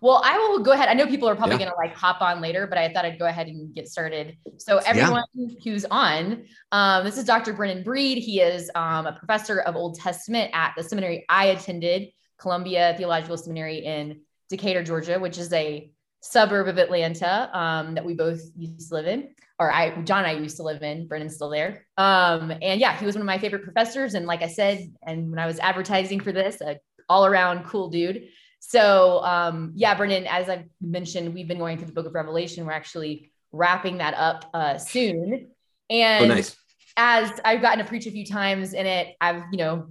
Well, I will go ahead. I know people are probably yeah. going to like hop on later, but I thought I'd go ahead and get started. So everyone yeah. who's on, um, this is Dr. Brennan Breed. He is um, a professor of Old Testament at the seminary I attended, Columbia Theological Seminary in Decatur, Georgia, which is a suburb of Atlanta um, that we both used to live in, or I, John and I used to live in. Brennan's still there. Um, and yeah, he was one of my favorite professors. And like I said, and when I was advertising for this, a all around cool dude. So um, yeah, Brennan, as I've mentioned, we've been going through the book of Revelation. We're actually wrapping that up uh, soon. And oh, nice. as I've gotten to preach a few times in it, I've, you know,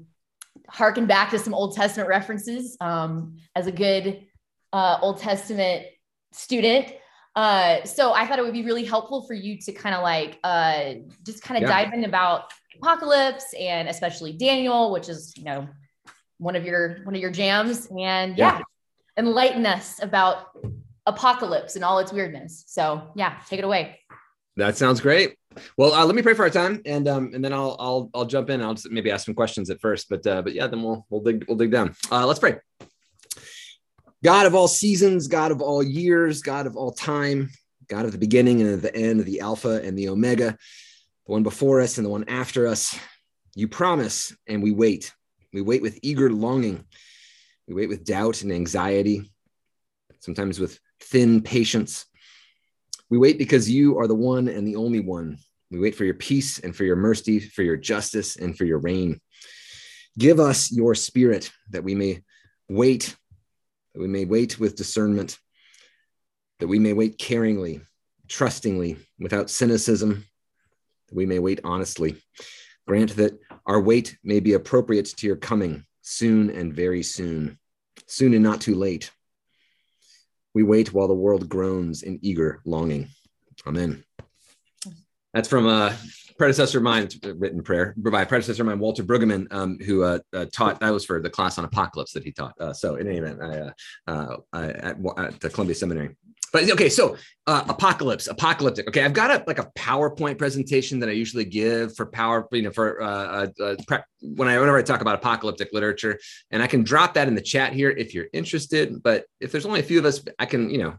harkened back to some Old Testament references um, as a good uh, Old Testament student. Uh, so I thought it would be really helpful for you to kind of like uh, just kind of yeah. dive in about apocalypse and especially Daniel, which is you know one of your one of your jams, and yeah, yeah enlighten us about apocalypse and all its weirdness. So yeah, take it away. That sounds great. Well, uh, let me pray for our time, and um, and then I'll I'll I'll jump in. I'll just maybe ask some questions at first, but uh, but yeah, then we'll we'll dig we'll dig down. Uh, let's pray. God of all seasons, God of all years, God of all time, God of the beginning and of the end, the Alpha and the Omega, the one before us and the one after us. You promise, and we wait. We wait with eager longing. We wait with doubt and anxiety, sometimes with thin patience. We wait because you are the one and the only one. We wait for your peace and for your mercy, for your justice and for your reign. Give us your spirit that we may wait that we may wait with discernment, that we may wait caringly, trustingly, without cynicism, that we may wait honestly. Grant that our wait may be appropriate to your coming soon and very soon, soon and not too late. We wait while the world groans in eager longing. Amen. That's from a predecessor of mine, written prayer by predecessor of mine, Walter Brueggemann, um, who uh, uh, taught. That was for the class on apocalypse that he taught. Uh, so in any event, I, uh, uh, at, at, the Columbia Seminary. But okay, so uh, apocalypse, apocalyptic. Okay, I've got a like a PowerPoint presentation that I usually give for power, you know, for prep, when I whenever I talk about apocalyptic literature, and I can drop that in the chat here if you're interested. But if there's only a few of us, I can, you know,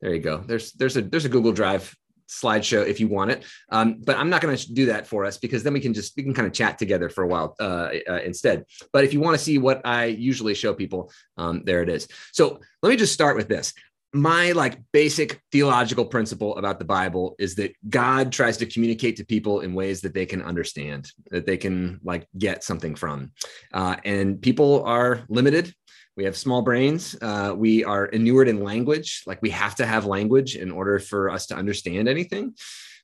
there you go. There's there's a there's a Google Drive slideshow if you want it. Um, but I'm not going to do that for us because then we can just we can kind of chat together for a while uh, uh, instead. But if you want to see what I usually show people, um, there it is. So let me just start with this. My like basic theological principle about the Bible is that God tries to communicate to people in ways that they can understand, that they can like get something from, uh, and people are limited we have small brains. Uh, we are inured in language. Like we have to have language in order for us to understand anything.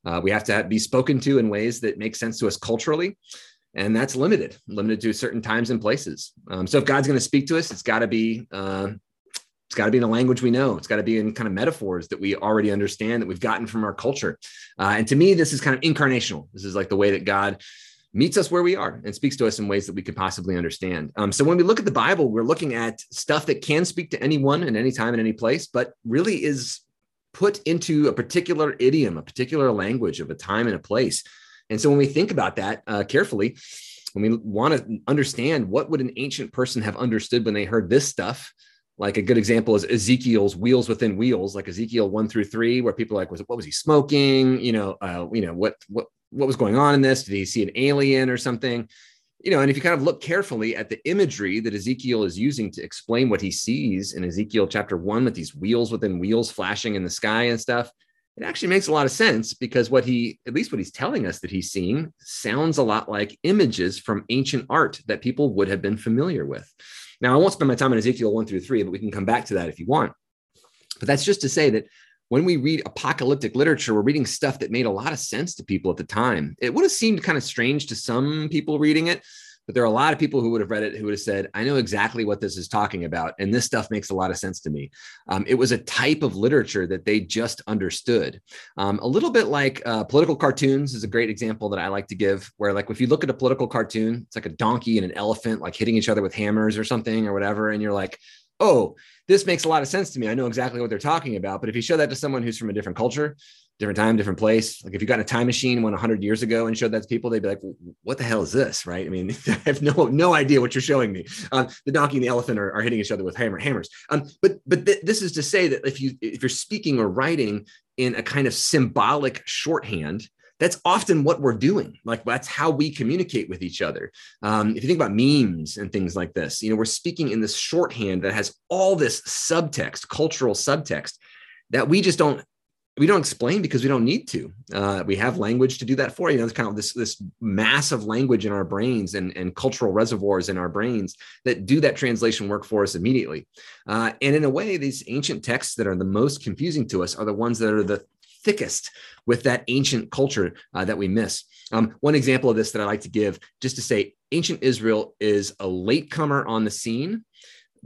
Uh, we have to be spoken to in ways that make sense to us culturally. And that's limited, limited to certain times and places. Um, so if God's going to speak to us, it's got to be uh, it's got to be in a language we know. It's got to be in kind of metaphors that we already understand that we've gotten from our culture. Uh, and to me, this is kind of incarnational. This is like the way that God meets us where we are and speaks to us in ways that we could possibly understand. Um, so when we look at the Bible, we're looking at stuff that can speak to anyone at any time in any place, but really is put into a particular idiom, a particular language of a time and a place. And so when we think about that uh, carefully, when we want to understand what would an ancient person have understood when they heard this stuff, like a good example is Ezekiel's wheels within wheels, like Ezekiel one through three, where people are like, was what was he smoking? You know, uh, you know what what what was going on in this? Did he see an alien or something? You know, and if you kind of look carefully at the imagery that Ezekiel is using to explain what he sees in Ezekiel chapter one with these wheels within wheels flashing in the sky and stuff, it actually makes a lot of sense because what he, at least what he's telling us that he's seeing, sounds a lot like images from ancient art that people would have been familiar with. Now, I won't spend my time on Ezekiel one through three, but we can come back to that if you want. But that's just to say that when we read apocalyptic literature, we're reading stuff that made a lot of sense to people at the time. It would have seemed kind of strange to some people reading it, but there are a lot of people who would have read it who would have said, I know exactly what this is talking about. And this stuff makes a lot of sense to me. Um, it was a type of literature that they just understood. Um, a little bit like uh, political cartoons is a great example that I like to give, where, like, if you look at a political cartoon, it's like a donkey and an elephant, like hitting each other with hammers or something or whatever. And you're like, oh, this makes a lot of sense to me. I know exactly what they're talking about. But if you show that to someone who's from a different culture, different time, different place. Like if you got in a time machine went 100 years ago and showed that to people, they'd be like, "What the hell is this?" Right? I mean, I have no no idea what you're showing me. Um, the donkey and the elephant are, are hitting each other with hammer hammers. Um, but but th- this is to say that if you if you're speaking or writing in a kind of symbolic shorthand, that's often what we're doing. Like that's how we communicate with each other. Um, if you think about memes and things like this, you know, we're speaking in this shorthand that has all this subtext, cultural subtext that we just don't we don't explain because we don't need to. Uh, we have language to do that for you. know, it's kind of this this massive language in our brains and, and cultural reservoirs in our brains that do that translation work for us immediately. Uh, and in a way, these ancient texts that are the most confusing to us are the ones that are the thickest with that ancient culture uh, that we miss. Um, one example of this that I like to give, just to say, ancient Israel is a latecomer on the scene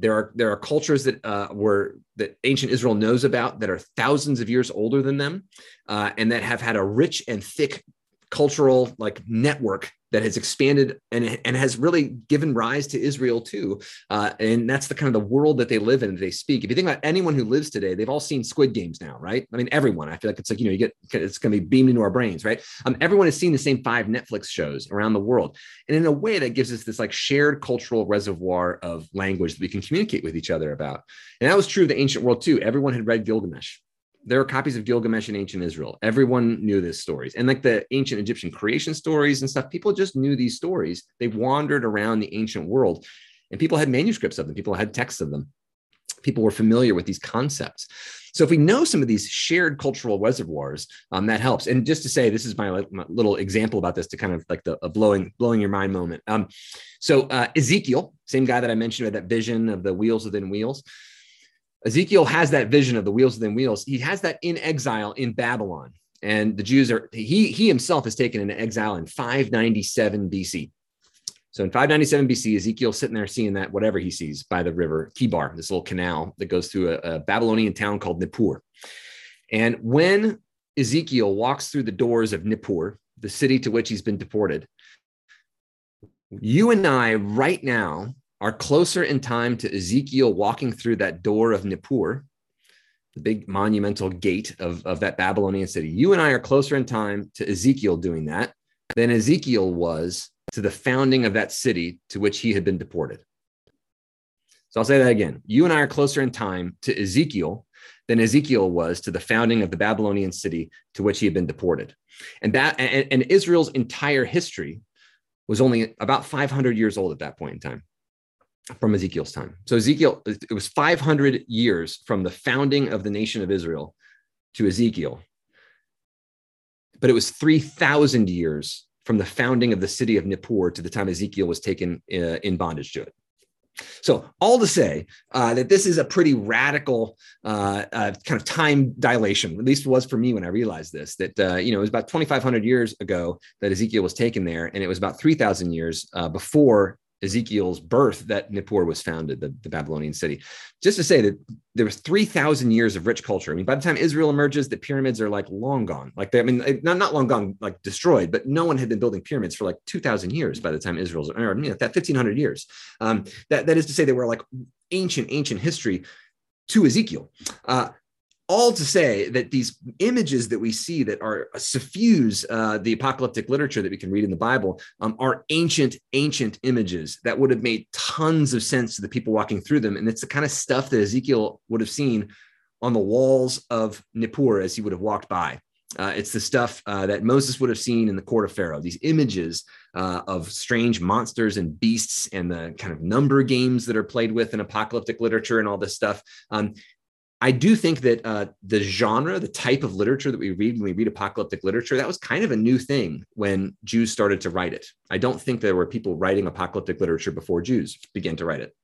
there are there are cultures that uh, were that ancient Israel knows about that are thousands of years older than them, uh, and that have had a rich and thick cultural like network that has expanded and, and has really given rise to Israel too. Uh, and that's the kind of the world that they live in, they speak. If you think about anyone who lives today, they've all seen Squid Games now, right? I mean, everyone. I feel like it's like, you know, you get, it's going to be beamed into our brains, right? Um, everyone has seen the same five Netflix shows around the world. And in a way that gives us this like shared cultural reservoir of language that we can communicate with each other about. And that was true of the ancient world too. Everyone had read Gilgamesh there are copies of Gilgamesh in ancient Israel. Everyone knew these stories. And like the ancient Egyptian creation stories and stuff, people just knew these stories. They wandered around the ancient world and people had manuscripts of them, people had texts of them. People were familiar with these concepts. So if we know some of these shared cultural reservoirs, um, that helps. And just to say, this is my, my, little example about this to kind of like the blowing blowing your mind moment. Um, so uh, Ezekiel, same guy that I mentioned with that vision of the wheels within wheels. Ezekiel has that vision of the wheels within wheels. He has that in exile in Babylon. And the Jews are, he, he himself is taken into exile in 597 BC. So in 597 BC, Ezekiel's sitting there seeing that whatever he sees by the river Chebar, this little canal that goes through a, a Babylonian town called Nippur. And when Ezekiel walks through the doors of Nippur, the city to which he's been deported, you and I right now are closer in time to Ezekiel walking through that door of Nippur, the big monumental gate of, of that Babylonian city. You and I are closer in time to Ezekiel doing that than Ezekiel was to the founding of that city to which he had been deported. So I'll say that again. You and I are closer in time to Ezekiel than Ezekiel was to the founding of the Babylonian city to which he had been deported. And that and, and Israel's entire history was only about 500 years old at that point in time from Ezekiel's time. So Ezekiel, it was 500 years from the founding of the nation of Israel to Ezekiel, but it was 3,000 years from the founding of the city of Nippur to the time Ezekiel was taken uh, in bondage to it. So, all to say uh, that this is a pretty radical uh, uh, kind of time dilation, at least it was for me when I realized this. That, uh, you know, it was about 2,500 years ago that Ezekiel was taken there, and it was about 3,000 years uh, before Ezekiel's birth that Nippur was founded, the, the Babylonian city. Just to say that there was 3,000 years of rich culture. I mean, by the time Israel emerges, the pyramids are like long gone. Like they, I mean, not, not long gone, like destroyed, but no one had been building pyramids for like 2,000 years by the time Israel's, or you know, that 1,500 years. Um, that, that is to say they were like ancient, ancient history to Ezekiel. Uh, all to say that these images that we see that are suffuse uh, the apocalyptic literature that we can read in the Bible um, are ancient, ancient images that would have made tons of sense to the people walking through them. And it's the kind of stuff that Ezekiel would have seen on the walls of Nippur as he would have walked by. Uh, it's the stuff uh, that Moses would have seen in the court of Pharaoh, these images uh, of strange monsters and beasts and the kind of number games that are played with in apocalyptic literature and all this stuff. Um, I do think that uh, the genre, the type of literature that we read when we read apocalyptic literature, that was kind of a new thing when Jews started to write it. I don't think there were people writing apocalyptic literature before Jews began to write it.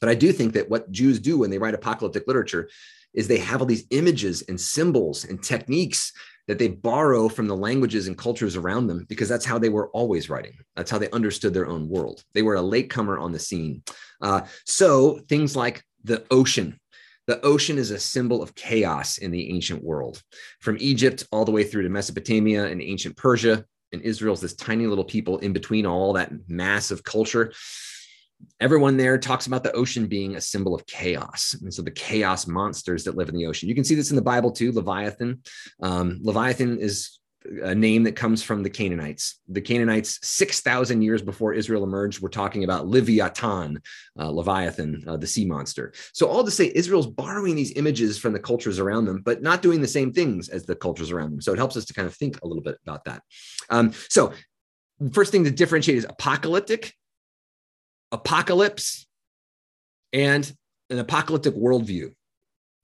But I do think that what Jews do when they write apocalyptic literature is they have all these images and symbols and techniques that they borrow from the languages and cultures around them because that's how they were always writing. That's how they understood their own world. They were a latecomer on the scene. Uh, so things like the ocean the ocean is a symbol of chaos in the ancient world. From Egypt all the way through to Mesopotamia and ancient Persia, and Israel's this tiny little people in between all that massive culture. everyone there talks about the ocean being a symbol of chaos. And so the chaos monsters that live in the ocean. You can see this in the Bible too, Leviathan. Um, Leviathan is a name that comes from the Canaanites. The Canaanites, 6,000 years before Israel emerged, were talking about Leviathan, uh, Leviathan, uh, the sea monster. So, all to say, Israel's borrowing these images from the cultures around them, but not doing the same things as the cultures around them. So, it helps us to kind of think a little bit about that. Um, so, first thing to differentiate is apocalyptic, apocalypse, and an apocalyptic worldview.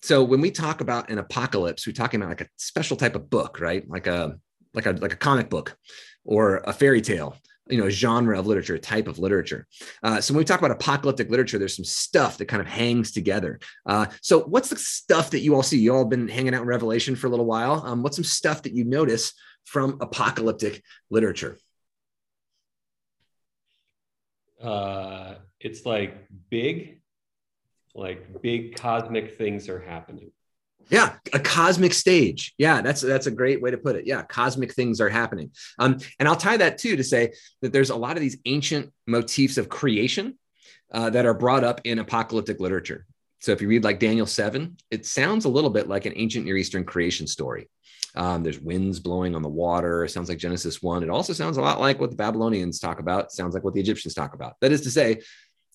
So when we talk about an apocalypse, we're talking about like a special type of book, right? Like a like a like a comic book or a fairy tale you know a genre of literature a type of literature. Uh, so when we talk about apocalyptic literature there's some stuff that kind of hangs together. Uh, so what's the stuff that you all see? You all been hanging out in revelation for a little while. Um, what's some stuff that you notice from apocalyptic literature? Uh, it's like big like big cosmic things are happening yeah, a cosmic stage. Yeah, that's that's a great way to put it. Yeah, cosmic things are happening. Um, and I'll tie that too to say that there's a lot of these ancient motifs of creation uh, that are brought up in apocalyptic literature. So if you read like Daniel 7, it sounds a little bit like an ancient Near Eastern creation story. Um, there's winds blowing on the water. It sounds like Genesis 1. It also sounds a lot like what the Babylonians talk about. It sounds like what the Egyptians talk about. That is to say,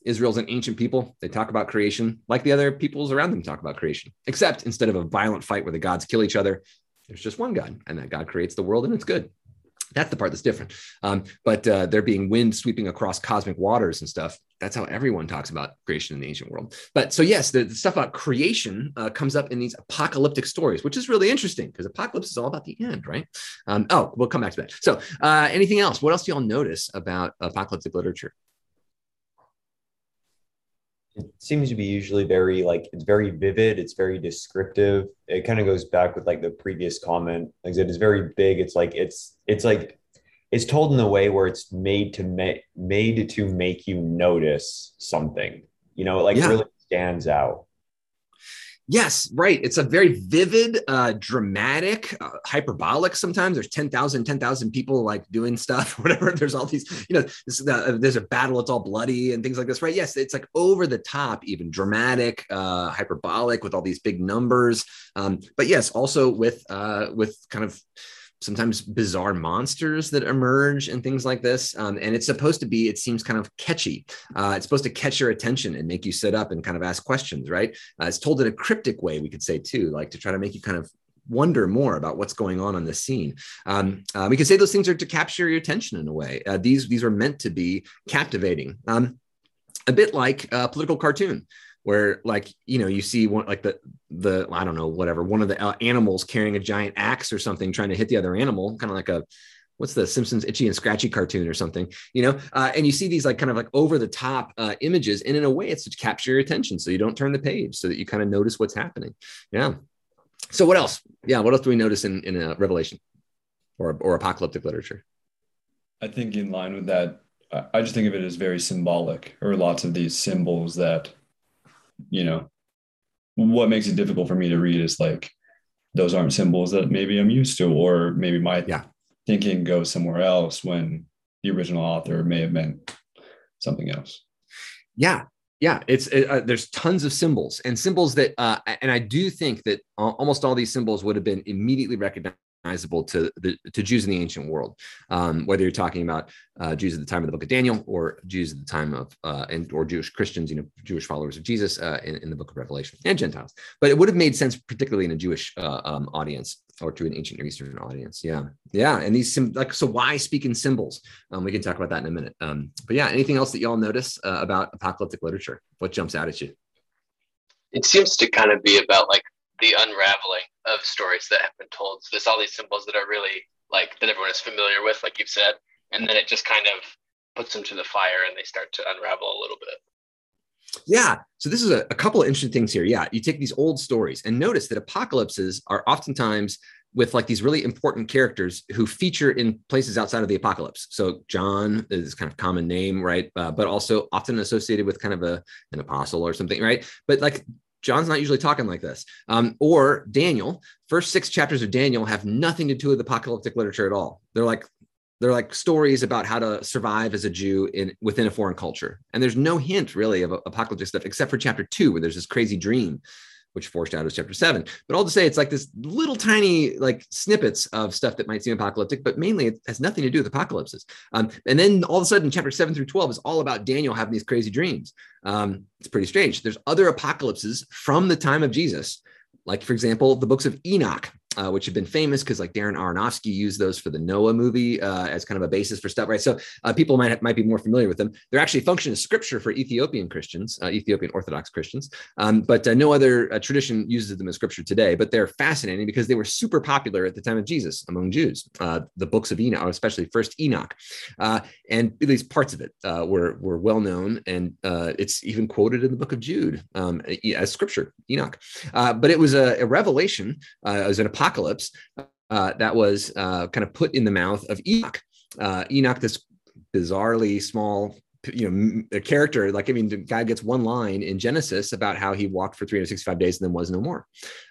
Israel's an ancient people. They talk about creation like the other peoples around them talk about creation, except instead of a violent fight where the gods kill each other, there's just one God, and that God creates the world and it's good. That's the part that's different. Um, but uh, there being wind sweeping across cosmic waters and stuff, that's how everyone talks about creation in the ancient world. But so, yes, the, the stuff about creation uh, comes up in these apocalyptic stories, which is really interesting because apocalypse is all about the end, right? Um, oh, we'll come back to that. So, uh, anything else? What else do y'all notice about apocalyptic literature? It seems to be usually very like it's very vivid it's very descriptive. It kind of goes back with like the previous comment. Like i said it's very big. It's like it's it's like it's told in a way where it's made to make made to make you notice something you know it like yeah. really stands out Yes, right. It's a very vivid, uh, dramatic, uh, hyperbolic. Sometimes there's 10,000, 10,000 people like doing stuff, whatever. There's all these, you know, this, uh, there's a battle. It's all bloody and things like this, right? Yes, it's like over the top, even dramatic, uh, hyperbolic with all these big numbers. Um, but yes, also with uh, with kind of sometimes bizarre monsters that emerge and things like this. Um, and it's supposed to be, it seems kind of catchy. Uh, it's supposed to catch your attention and make you sit up and kind of ask questions, right? Uh, it's told in a cryptic way, we could say too, like to try to make you kind of wonder more about what's going on on the scene. Um, uh, we could say those things are to capture your attention in a way. Uh, these these are meant to be captivating. Um, a bit like a political cartoon where like you know you see one like the the i don't know whatever one of the uh, animals carrying a giant axe or something trying to hit the other animal kind of like a what's the simpsons itchy and scratchy cartoon or something you know? Uh, and you see these like kind of like over the top uh, images and in a way it's to capture your attention so you don't turn the page so that you kind of notice what's happening yeah. So what else? Yeah what else do we notice in in a revelation or or apocalyptic literature? I think in line with that i just think of it as very symbolic or lots of these symbols that you know, what makes it difficult for me to read is like those aren't symbols that maybe I'm used to, or maybe my yeah. thinking goes somewhere else when the original author may have meant something else. Yeah, yeah, it's it, uh, there's tons of symbols and symbols that, uh, and I do think that almost all these symbols would have been immediately recognized recognizable to the to Jews in the ancient world, um, whether you're talking about uh, Jews at the time of the Book of Daniel or Jews at the time of uh, and or Jewish Christians, you know, Jewish followers of Jesus uh, in, in, the Book of Revelation and Gentiles. But it would have made sense, particularly in a Jewish uh, um, audience or to an ancient Near Eastern audience. Yeah, yeah, and these like so why speak in symbols? Um, we can talk about that in a minute. Um, but yeah, anything else that y'all notice uh, about apocalyptic literature? What jumps out at you? It seems to kind of be about like the unraveling of stories that have been told. So there's all these symbols that are really like that everyone is familiar with, like you've said, and then it just kind of puts them to the fire and they start to unravel a little bit. Yeah. So this is a, a couple of interesting things here. Yeah. You take these old stories and notice that apocalypses are oftentimes with like these really important characters who feature in places outside of the apocalypse. So John is kind of common name, right? Uh, but also often associated with kind of a an apostle or something, right? But like John's not usually talking like this. Um, or Daniel, first six chapters of Daniel have nothing to do with apocalyptic literature at all. They're like they're like stories about how to survive as a Jew in within a foreign culture. And there's no hint really of apocalyptic stuff except for chapter two, where there's this crazy dream, which foreshadows chapter seven. But all to say, it's like this little tiny like snippets of stuff that might seem apocalyptic, but mainly it has nothing to do with apocalypses. Um, and then all of a sudden, chapter seven through 12 is all about Daniel having these crazy dreams. Um, it's pretty strange. There's other apocalypses from the time of Jesus like for example the books of enoch uh, which have been famous because like Darren Aronofsky used those for the Noah movie uh, as kind of a basis for stuff, right? So uh, people might have, might be more familiar with them. They're actually function as scripture for Ethiopian Christians, uh, Ethiopian Orthodox Christians, um, but uh, no other uh, tradition uses them as scripture today. But they're fascinating because they were super popular at the time of Jesus among Jews. the books of Enoch, especially First Enoch, and at least parts of it were were well known, and it's even quoted in the Book of Jude um, as scripture, Enoch. but it was a, a revelation, as an apocalypse apocalypse uh, that was uh, kind of put in the mouth of Enoch. Uh, Enoch, this bizarrely small you know a character like i mean the guy gets one line in genesis about how he walked for 365 days and then was no more.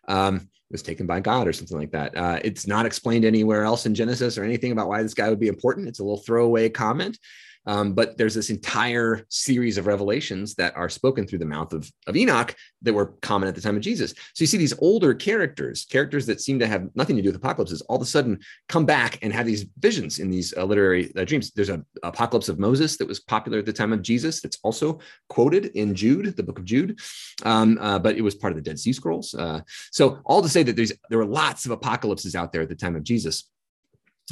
Um was taken by god or something like that. Uh, it's not explained anywhere else in genesis or anything about why this guy would be important. It's a little throwaway comment um, but there's this entire series of revelations that are spoken through the mouth of, of Enoch that were common at the time of Jesus. So you see these older characters, characters that seem to have nothing to do with apocalypses, all of a sudden come back and have these visions in these uh, literary uh, dreams. There's an apocalypse of Moses that was popular at the time of Jesus. That's also quoted in Jude, the book of Jude, um, uh, but it was part of the Dead Sea Scrolls. Uh, so all to say that there's there were lots of apocalypses out there at the time of Jesus.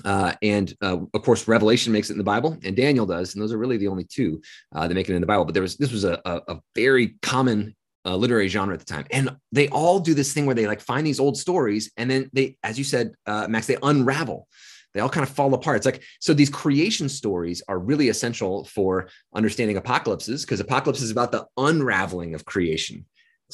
Uh, and uh, of course, Revelation makes it in the Bible, and Daniel does, and those are really the only two uh, that make it in the Bible. But there was this was a, a, a very common uh, literary genre at the time, and they all do this thing where they like find these old stories, and then they, as you said, uh, Max, they unravel. They all kind of fall apart. It's like so. These creation stories are really essential for understanding apocalypses because apocalypse is about the unraveling of creation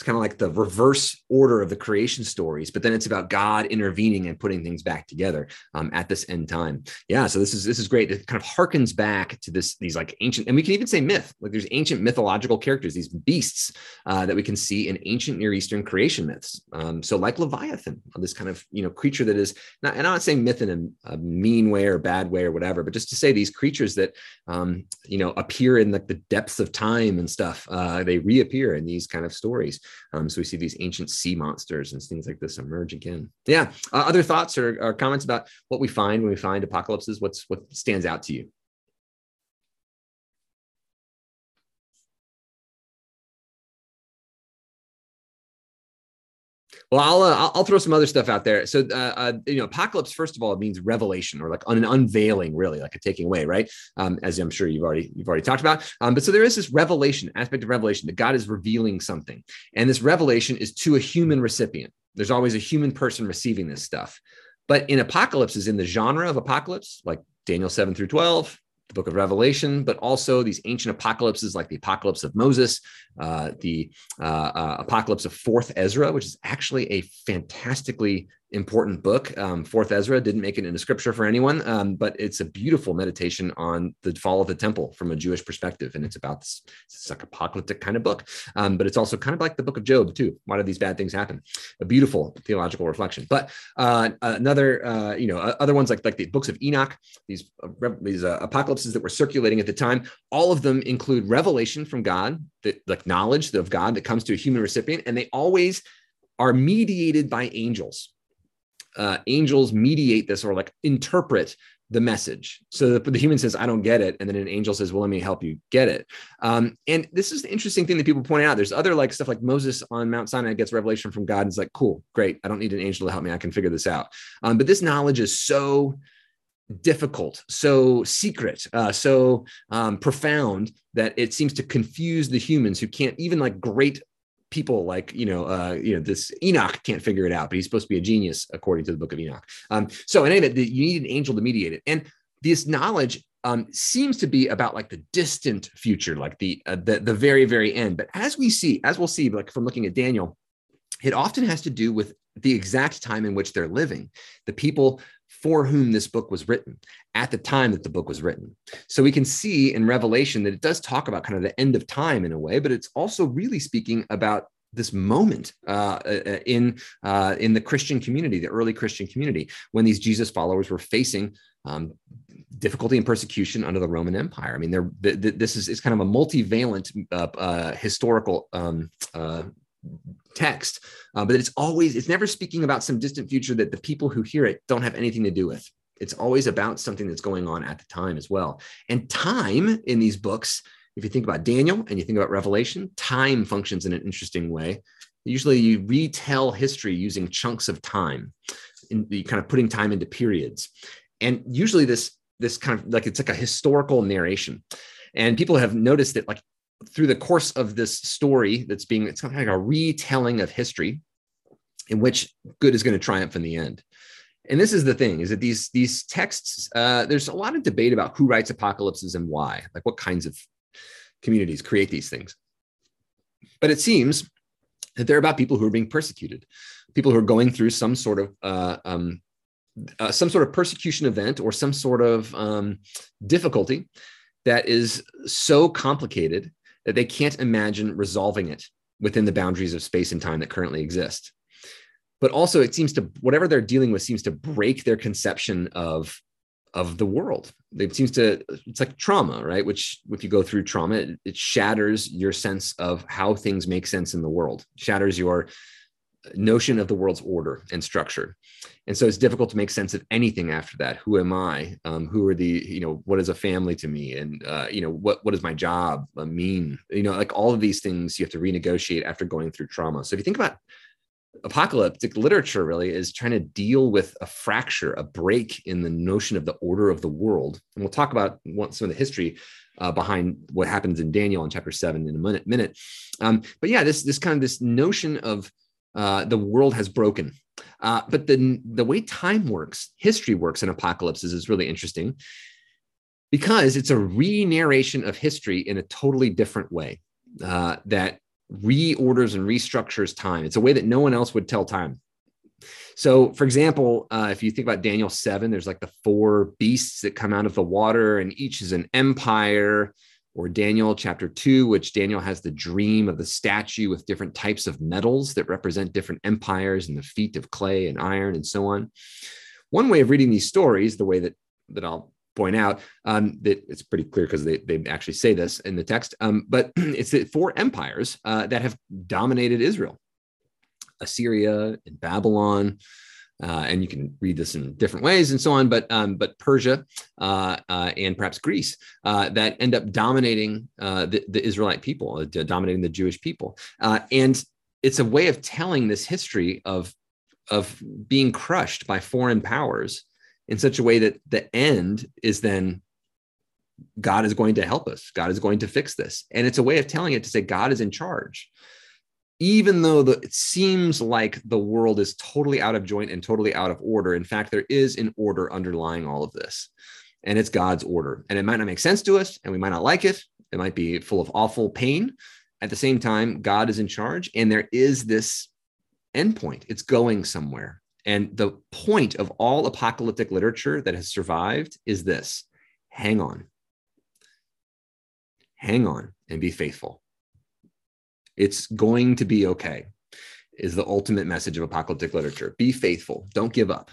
it's kind of like the reverse order of the creation stories but then it's about god intervening and putting things back together um, at this end time. Yeah so this is this is great. It kind of harkens back to this these like ancient and we can even say myth. Like there's ancient mythological characters these beasts uh, that we can see in ancient near eastern creation myths. Um, so like leviathan this kind of you know creature that is not and i'm not saying myth in a, a, mean way or bad way or whatever but just to say these creatures that um, you know appear in like the depths of time and stuff uh, they reappear in these kind of stories um, so we see these ancient sea monsters and things like this emerge again. Yeah. Uh, other thoughts or, or comments about what we find when we find apocalypses? What's what stands out to you? Well, I'll, uh, I'll throw some other stuff out there. So, uh, uh, you know, apocalypse first of all means revelation or like an unveiling, really, like a taking away, right? Um, as I'm sure you've already you've already talked about. Um, but so there is this revelation aspect of revelation that God is revealing something, and this revelation is to a human recipient. There's always a human person receiving this stuff. But in apocalypse is in the genre of apocalypse, like Daniel seven through twelve, the book of Revelation, but also these ancient apocalypses like the apocalypse of Moses, uh, the uh, uh, apocalypse of Fourth Ezra, which is actually a fantastically important book. Um, Fourth Ezra didn't make it into scripture for anyone, um, but it's a beautiful meditation on the fall of the temple from a Jewish perspective. And it's about this, like apocalyptic kind of book, um, but it's also kind of like the book of Job too. Why do these bad things happen? A beautiful theological reflection. But uh, another, uh, you know, other ones like like the books of Enoch, these uh, these uh, apocalypses that were circulating at the time, all of them include revelation from God, the, like knowledge of God that comes to a human recipient, and they always are mediated by angels uh, angels mediate this or like interpret the message. So the, the, human says, I don't get it. And then an angel says, well, let me help you get it. Um, and this is the interesting thing that people point out. There's other like stuff like Moses on Mount Sinai gets revelation from God and it's like, cool, great. I don't need an angel to help me. I can figure this out. Um, but this knowledge is so difficult, so secret, uh, so um, profound that it seems to confuse the humans who can't even like great people like you know uh, you know this Enoch can't figure it out, but he's supposed to be a genius according to the book of Enoch. Um, so in any event, you need an angel to mediate it, and this knowledge um, seems to be about like the distant future, like the, uh, the the very very end. But as we see, as we'll see, like from looking at Daniel, it often has to do with the exact time in which they're living. The people for whom this book was written at the time that the book was written. So we can see in Revelation that it does talk about kind of the end of time in a way, but it's also really speaking about this moment uh, uh in uh, in the Christian community, the early Christian community, when these Jesus followers were facing um, difficulty and persecution under the Roman Empire. I mean, there this is it's kind of a multivalent uh, uh, historical um, uh, text, uh, but it's always it's never speaking about some distant future that the people who hear it don't have anything to do with. It's always about something that's going on at the time as well. And time in these books, if you think about Daniel and you think about Revelation, time functions in an interesting way. Usually, you retell history using chunks of time, in, kind of putting time into periods, and usually this this kind of like it's like a historical narration. And people have noticed that like through the course of this story that's being it's kind of like a retelling of history in which good is going to triumph in the end. And this is the thing is that these these texts uh, there's a lot of debate about who writes apocalypses and why like what kinds of communities create these things. But it seems that they're about people who are being persecuted people who are going through some sort of uh, um, uh, some sort of persecution event or some sort of um, difficulty that is so complicated that they can't imagine resolving it within the boundaries of space and time that currently exist. But also, it seems to whatever they're dealing with seems to break their conception of of the world. It seems to it's like trauma, right? Which if you go through trauma, it, it shatters your sense of how things make sense in the world, shatters your notion of the world's order and structure. And so it's difficult to make sense of anything after that. Who am i? Um, who are the you know what is a family to me? And uh, you know what what does my job uh, mean? You know like all of these things you have to renegotiate after going through trauma. So if you think about apocalyptic literature really is trying to deal with a fracture a break in the notion of the order of the world. And we'll talk about some of the history uh, behind what happens in daniel in chapter 7 in a minute minute. Um, but yeah this this kind of this notion of uh, the world has broken. Uh, but the, the way time works, history works in apocalypses is really interesting because it's a re narration of history in a totally different way uh, that reorders and restructures time. It's a way that no one else would tell time. So, for example, uh, if you think about Daniel 7, there's like the four beasts that come out of the water, and each is an empire or Daniel chapter 2, which Daniel has the dream of the statue with different types of metals that represent different empires and the feet of clay and iron and so on. One way of reading these stories, the way that, that I'll point out, um, that it's pretty clear because they, they actually say this in the text, um, but it's the four empires uh, that have dominated Israel Assyria and Babylon, uh, and you can read this in different ways and so on. But um, but Persia uh, uh, and perhaps Greece uh, that end up dominating uh, the, the, Israelite people, uh, dominating the Jewish people, and it's a way of telling this history of of being crushed by foreign powers in such a way that the end is then God is going to help us. God is going to fix this, and it's a way of telling it to say God is in charge even though the, it seems like the world is totally out of joint and totally out of order, in fact, there is an order underlying all of this. And it's God's order. And it might not make sense to us, and we might not like it. It might be full of awful pain. At the same time, God is in charge, and there is this endpoint. It's going somewhere. And the point of all apocalyptic literature that has survived is this hang on. Hang on and be faithful it's going to be okay, is the ultimate message of apocalyptic literature. Be faithful, don't give up.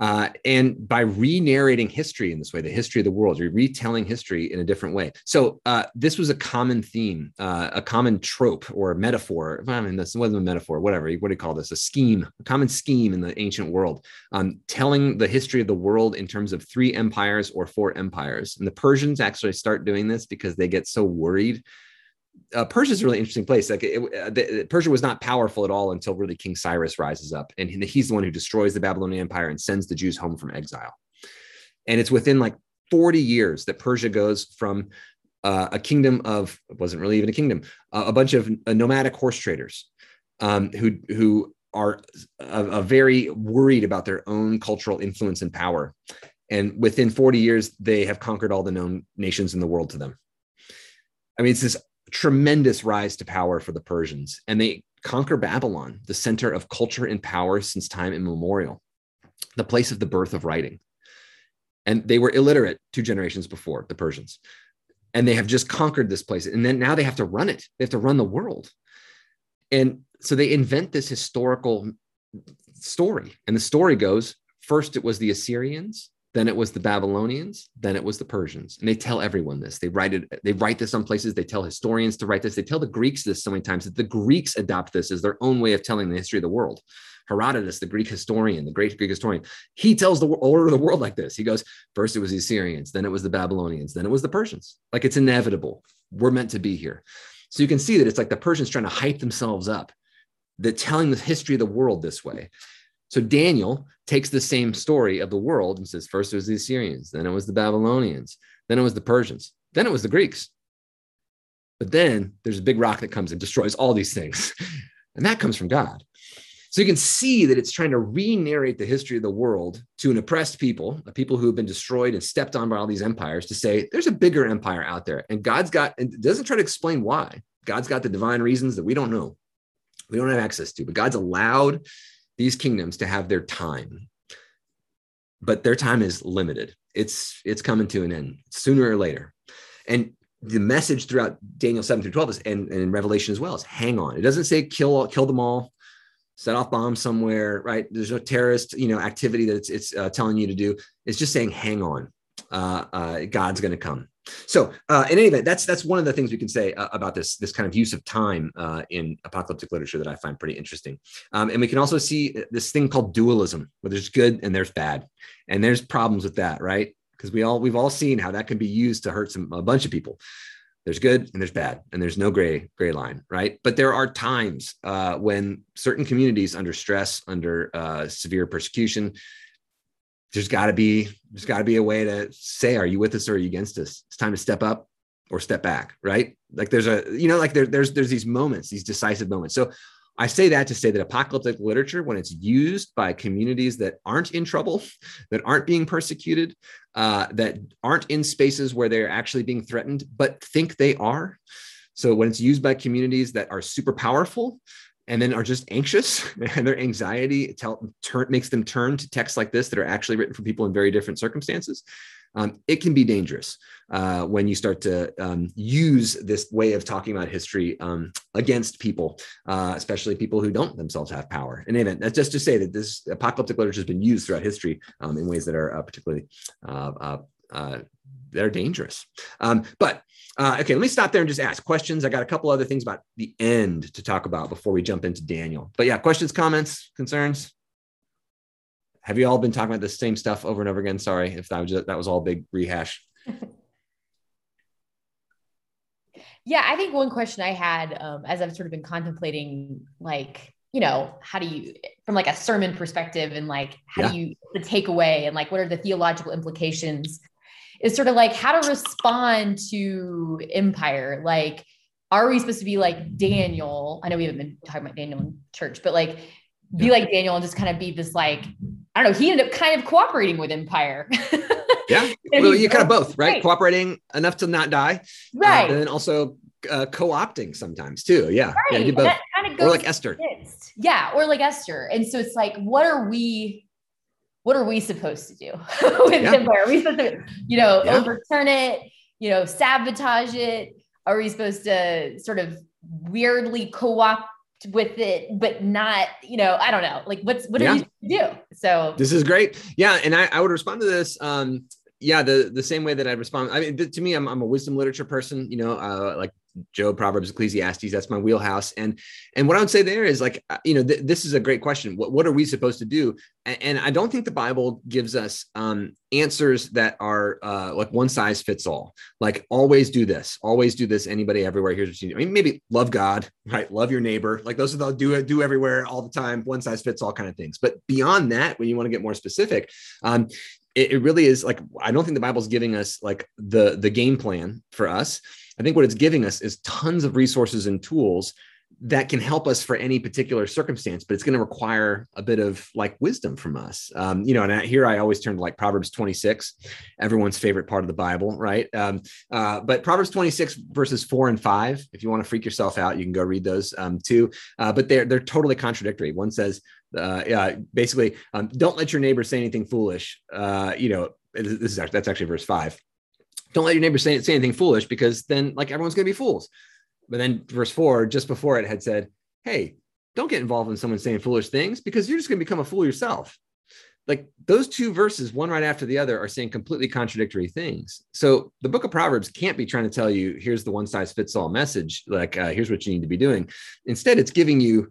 Uh, and by re-narrating history in this way, the history of the world, you're retelling history in a different way. So uh, this was a common theme, uh, a common trope or metaphor. I mean, this wasn't a metaphor, whatever. What do you call this? A scheme, a common scheme in the ancient world, um, telling the history of the world in terms of three empires or four empires. And the Persians actually start doing this because they get so worried uh, Persia is a really interesting place. Like it, uh, the, Persia was not powerful at all until really King Cyrus rises up, and he, he's the one who destroys the Babylonian Empire and sends the Jews home from exile. And it's within like 40 years that Persia goes from uh, a kingdom of wasn't really even a kingdom, uh, a bunch of nomadic horse traders um, who who are uh, very worried about their own cultural influence and power. And within 40 years, they have conquered all the known nations in the world to them. I mean, it's this tremendous rise to power for the Persians, and they conquer Babylon, the center of culture and power since time immemorial, the place of the birth of writing. And they were illiterate two generations before the Persians. And they have just conquered this place. And then now they have to run it, they have to run the world. And so they invent this historical story. And the story goes first, it was the Assyrians, then it was the Babylonians, then it was the Persians. And they tell everyone this. They write it, they write this on places, they tell historians to write this, they tell the Greeks this so many times that the Greeks adopt this as their own way of telling the history of the world. Herodotus, the Greek historian, the great Greek historian, he tells the order of the world like this. He goes, first it was the Assyrians, then it was the Babylonians, then it was the Persians. Like it's inevitable. We're meant to be here. So you can see that it's like the Persians trying to hype themselves up, that telling the history of the world this way. So Daniel takes the same story of the world and says, first it was the Assyrians, then it was the Babylonians, then it was the Persians, then it was the Greeks. But then there's a big rock that comes and destroys all these things. And that comes from God. So you can see that it's trying to re narrate the history of the world to an oppressed people, a people who have been destroyed and stepped on by all these empires, to say there's a bigger empire out there. And God's got, and doesn't try to explain why. God's got the divine reasons that we don't know, we don't have access to, but God's allowed these kingdoms to have their time. But their time is limited. It's it's coming to an end sooner or later. And the message throughout Daniel 7 through 12 is and, and in Revelation as well is hang on. It doesn't say kill kill them all, set off bombs somewhere, right? There's no terrorist, you know, activity that it's, it's uh, telling you to do. It's just saying, hang on, uh, uh, God's going to come. So, uh, in any event, that's that's one of the things we can say uh, about this this kind of use of time uh, in apocalyptic literature that I find pretty interesting. Um, and we can also see this thing called dualism, where there's good and there's bad, and there's problems with that, right? Because we all we've all seen how that can be used to hurt some a bunch of people there's good and there's bad and there's no gray gray line right but there are times uh, when certain communities under stress under uh, severe persecution there's got to be there's got to be a way to say are you with us or are you against us? It's time to step up or step back right? Like there's a you know like there, there's there's these moments these decisive moments. So I say that to say that apocalyptic literature, when it's used by communities that aren't in trouble, that aren't being persecuted, uh, that aren't in spaces where they're actually being threatened, but think they are. So when it's used by communities that are super powerful and then are just anxious and their anxiety tell, turn, makes them turn to texts like this that are actually written for people in very different circumstances, um, it can be dangerous uh, when you start to um, use this way of talking about history um, against people, uh, especially people who don't themselves have power. In any event, that's just to say that this apocalyptic literature has been used throughout history um, in ways that are uh, particularly uh, uh, uh, that are dangerous. Um, but okay, let me stop there and just ask questions. I got a couple other things about the end to talk about before we jump into Daniel. But yeah, questions, comments, concerns have you all been talking about the same stuff over and over again? Sorry if that was just, that was all big rehash. yeah, I think one question I had um, as I've sort of been contemplating, like, you know, how do you, from like a sermon perspective, and like, how yeah. do you the takeaway, and like, what are the theological implications? Is sort of like how to respond to empire, like are we supposed to be like Daniel? I know we haven't been talking about Daniel in church, but like be yeah. like Daniel and just kind of be this like I don't know. He ended up kind of cooperating with Empire. yeah, well, you kind of both, right? right? Cooperating enough to not die, uh, right? Uh, and then also uh, co-opting sometimes too. Yeah, right. yeah, you both. Kind of or like Esther. Against. Yeah, or like Esther. And so it's like, what are we? What are we supposed to do with yeah. Empire? Are we supposed to, you know, yeah. overturn it? You know, sabotage it? Are we supposed to sort of weirdly co-opt with it, but not, you know, I don't know. Like what's what yeah. are you supposed to do? So this is great. Yeah. And I, I would respond to this. Um, yeah, the the same way that I'd respond. I mean, to me, I'm, I'm a wisdom literature person. You know, uh, like Job, Proverbs, Ecclesiastes. That's my wheelhouse. And and what I would say there is like, uh, you know, th- this is a great question. What what are we supposed to do? And, and I don't think the Bible gives us um, answers that are uh, like one size fits all. Like always do this, always do this. Anybody, everywhere. Here's what you do. I mean, maybe love God, right? Love your neighbor. Like those are the do it, do everywhere, all the time. One size fits all kind of things. But beyond that, when you want to get more specific, um, it, it really is like I don't think the Bible's giving us like the the game plan for us. I think what it's giving us is tons of resources and tools that can help us for any particular circumstance, but it's going to require a bit of like wisdom from us. Um, you know, and here I always turn to like Proverbs 26, everyone's favorite part of the Bible, right? Um, uh, but Proverbs 26 verses four and five, if you want to freak yourself out, you can go read those um, too. Uh, but they're they're totally contradictory. One says, uh, basically, um, don't let your neighbor say anything foolish. Uh, you know, this is actually, that's actually verse five. Don't let your neighbor say, say anything foolish because then like everyone's going to be fools. But then verse four, just before it had said, Hey, don't get involved in someone saying foolish things because you're just going to become a fool yourself. like those two verses, one right after the other, are saying completely contradictory things. So the book of Proverbs can't be trying to tell you, here's the one size fits all message, like, uh, here's what you need to be doing. Instead, it's giving you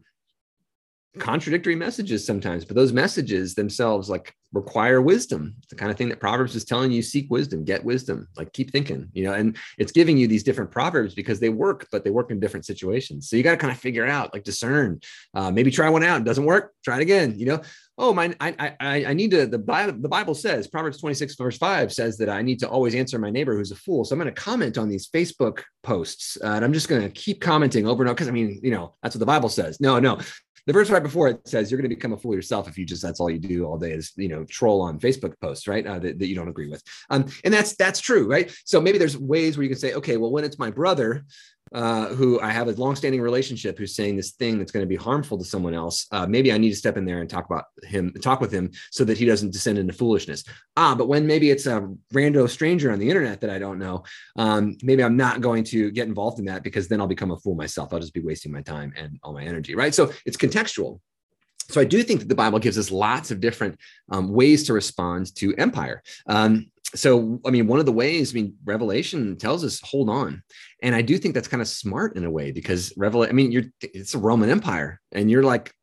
contradictory messages sometimes, but those messages themselves like require wisdom. It's the kind of thing that Proverbs is telling you seek wisdom, get wisdom, like keep thinking, you know, and it's giving you these different Proverbs because they work, but they work in different situations. So you got to kind of figure out, like discern, uh, maybe try one out. Doesn't work. Try it again, you know. Oh, my, I, I, I need to, the Bible, the Bible says, Proverbs 26, verse 5 says that I need to always answer my neighbor who's a fool. So I'm going to comment on these Facebook posts uh, and I'm just going to keep commenting over and over because I mean, you know, that's what the Bible says. No, no, the verse right before it says you're going to become a fool yourself if you just that's all you do all day is you know troll on facebook posts right? Uh, that, that, you don't agree with. Um, and that's that's true right? So maybe there's ways where you can say okay well when it's my brother uh, who I have a long-standing relationship who's saying this thing that's going to be harmful to someone else, uh, maybe I need to step in there and talk about him, talk with him, so that he doesn't descend into foolishness. Ah, but when maybe it's a rando stranger on the internet that I don't know, um, maybe I'm not going to get involved in that because then I'll become a fool myself. I'll just be wasting my time and all my energy, right? So it's contextual. So I do think that the Bible gives us lots of different um, ways to respond to empire. Um, so i mean one of the ways i mean revelation tells us hold on and i do think that's kind of smart in a way because revelation i mean you're it's a roman empire and you're like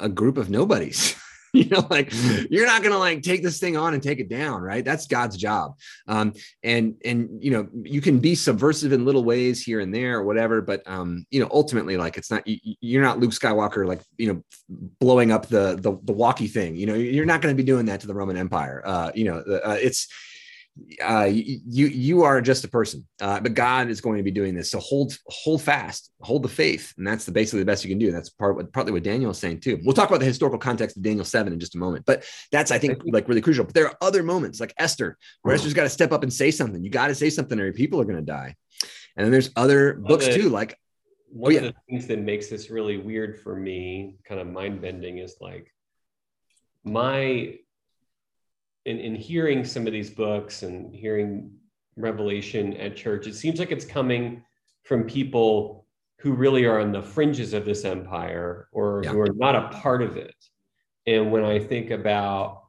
a group of nobodies you know like you're not gonna like take this thing on and take it down right? That's god's job. Um and and you know you can be subversive in little ways here and there or whatever but um you know ultimately like it's not you, are not luke skywalker like you know blowing up the the, the walkie thing you know? You're not going to be doing that to the roman empire. Uh you know uh, it's uh, you you are just a person, uh, but God is going to be doing this. So hold hold fast, hold the faith, and that's the basically the best you can do. That's part what partly what Daniel is saying too. We'll talk about the historical context of Daniel seven in just a moment, but that's I think like really crucial. But there are other moments like Esther, where Esther's got to step up and say something. You got to say something, or people are going to die. And then there's other books too, like one oh, yeah. of the things that makes this really weird for me, kind of mind bending, is like my in, in hearing some of these books and hearing revelation at church, it seems like it's coming from people who really are on the fringes of this empire or yeah. who are not a part of it. And when I think about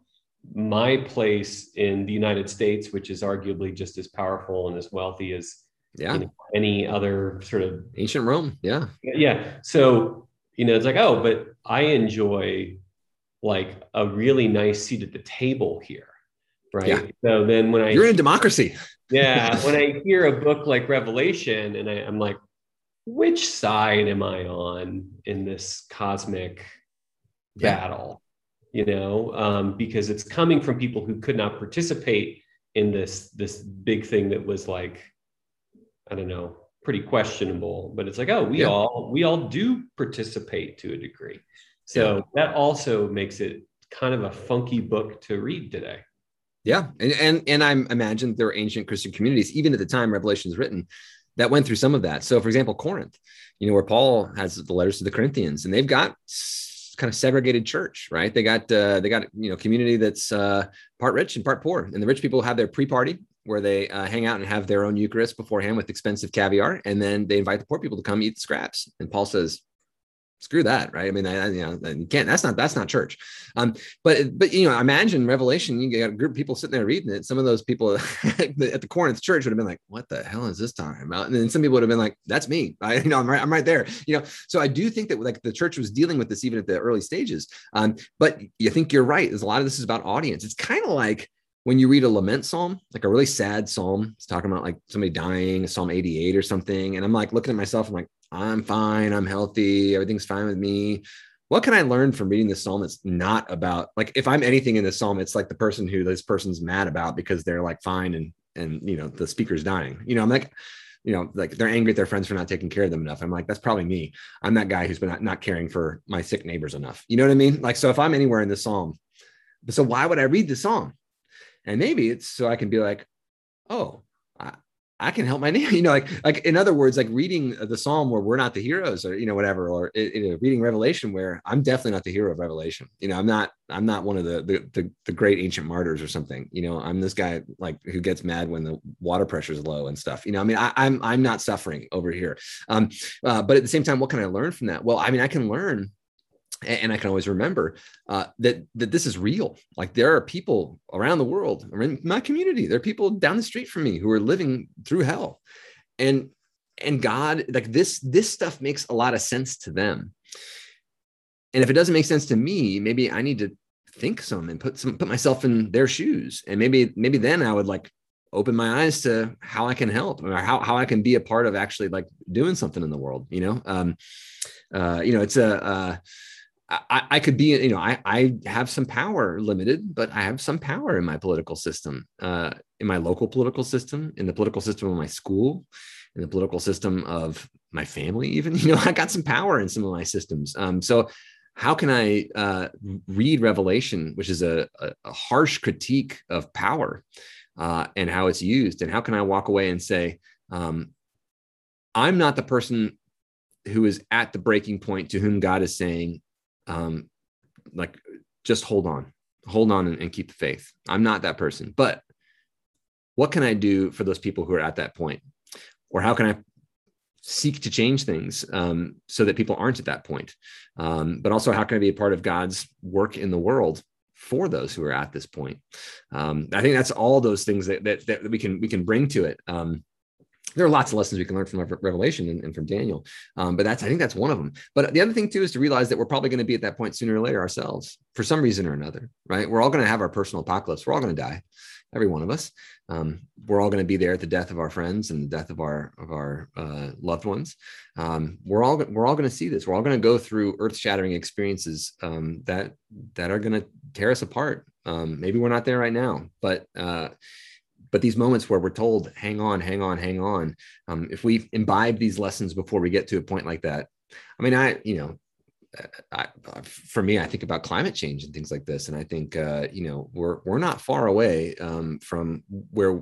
my place in the United States, which is arguably just as powerful and as wealthy as yeah. You know, any other sort of ancient Rome. Yeah. Yeah. So, you know, it's like, oh, but I enjoy like a really nice seat at the table here right yeah. so then when i you're in democracy yeah when i hear a book like revelation and I, i'm like which side am i on in this cosmic yeah. battle you know um, because it's coming from people who could not participate in this this big thing that was like i don't know pretty questionable but it's like oh we yeah. all we all do participate to a degree so yeah. that also makes it kind of a funky book to read today. Yeah, and and and I imagine there were ancient Christian communities, even at the time Revelation is written, that went through some of that. So, for example, Corinth, you know, where Paul has the letters to the Corinthians, and they've got kind of segregated church, right? They got uh, they got you know community that's uh, part rich and part poor, and the rich people have their pre-party where they uh, hang out and have their own Eucharist beforehand with expensive caviar, and then they invite the poor people to come eat the scraps. And Paul says, screw that right? I mean I, you know you can't that's not that's not church. Um but but you know imagine revelation you got a group of people sitting there reading it. Some of those people at the corinth church would have been like what the hell is this talking about? And then some people would have been like that's me. I you know i'm right i'm right there. You know so i do think that like the church was dealing with this even at the early stages. Um but you think you're right. There's a lot of this is about audience. It's kind of like when you read a lament psalm, like a really sad psalm, it's talking about like somebody dying, Psalm 88 or something. And I'm like looking at myself, I'm like, I'm fine, I'm healthy, everything's fine with me. What can I learn from reading this psalm that's not about like if I'm anything in the psalm, it's like the person who this person's mad about because they're like fine and and you know the speaker's dying. You know, I'm like, you know, like they're angry at their friends for not taking care of them enough. I'm like, that's probably me. I'm that guy who's been not, not caring for my sick neighbors enough. You know what I mean? Like, so if I'm anywhere in the psalm, so why would I read the psalm? And maybe it's so I can be like, oh, I, can help my neighbor. You know, like like in other words, like reading the psalm where we're not the heroes, or you know, whatever, or you know, reading Revelation where I'm definitely not the hero of Revelation. You know, I'm not I'm not one of the, the the the, great ancient martyrs or something. You know, I'm this guy like who gets mad when the water pressure is low and stuff. You know, I mean, I, am I'm, I'm not suffering over here. Um, uh, but at the same time, what can I learn from that? Well, I mean, I can learn and I can always remember uh, that that this is real. Like there are people around the world, or in my community, there are people down the street from me who are living through hell, and and God, like this this stuff makes a lot of sense to them. And if it doesn't make sense to me, maybe I need to think some and put some put myself in their shoes, and maybe maybe then I would like open my eyes to how I can help or how how I can be a part of actually like doing something in the world. You know, um, uh, you know, it's a uh, I, I, could be, you know, I, I have some power limited, but I have some power in my political system, uh, in my local political system, in the political system of my school, in the political system of my family, even, you know, I got some power in some of my systems. Um, so how can I uh, read Revelation, which is a, a, a harsh critique of power uh, and how it's used? And how can I walk away and say, um, I'm not the person who is at the breaking point to whom God is saying, um, like just hold on, hold on and, and keep the faith. I'm not that person, but what can I do for those people who are at that point? Or how can I seek to change things um, so that people aren't at that point? Um, but also, how can I be a part of God's work in the world for those who are at this point? Um, I think that's all those things that, that, that we can we can bring to it. Um, there are lots of lessons we can learn from Revelation and, and from Daniel, um, but that's I think that's one of them. But the other thing too is to realize that we're probably going to be at that point sooner or later ourselves for some reason or another, right? We're all going to have our personal apocalypse. We're all going to die, every one of us. Um, we're all going to be there at the death of our friends and the death of our of our uh, loved ones. Um, we're all we're all going to see this. We're all going to go through earth shattering experiences um, that that are going to tear us apart. Um, maybe we're not there right now, but uh, but these moments where we're told hang on hang on hang on um, if we imbibe these lessons before we get to a point like that i mean i you know I, for me, I think about climate change and things like this, and I think uh, you know we're we're not far away um, from where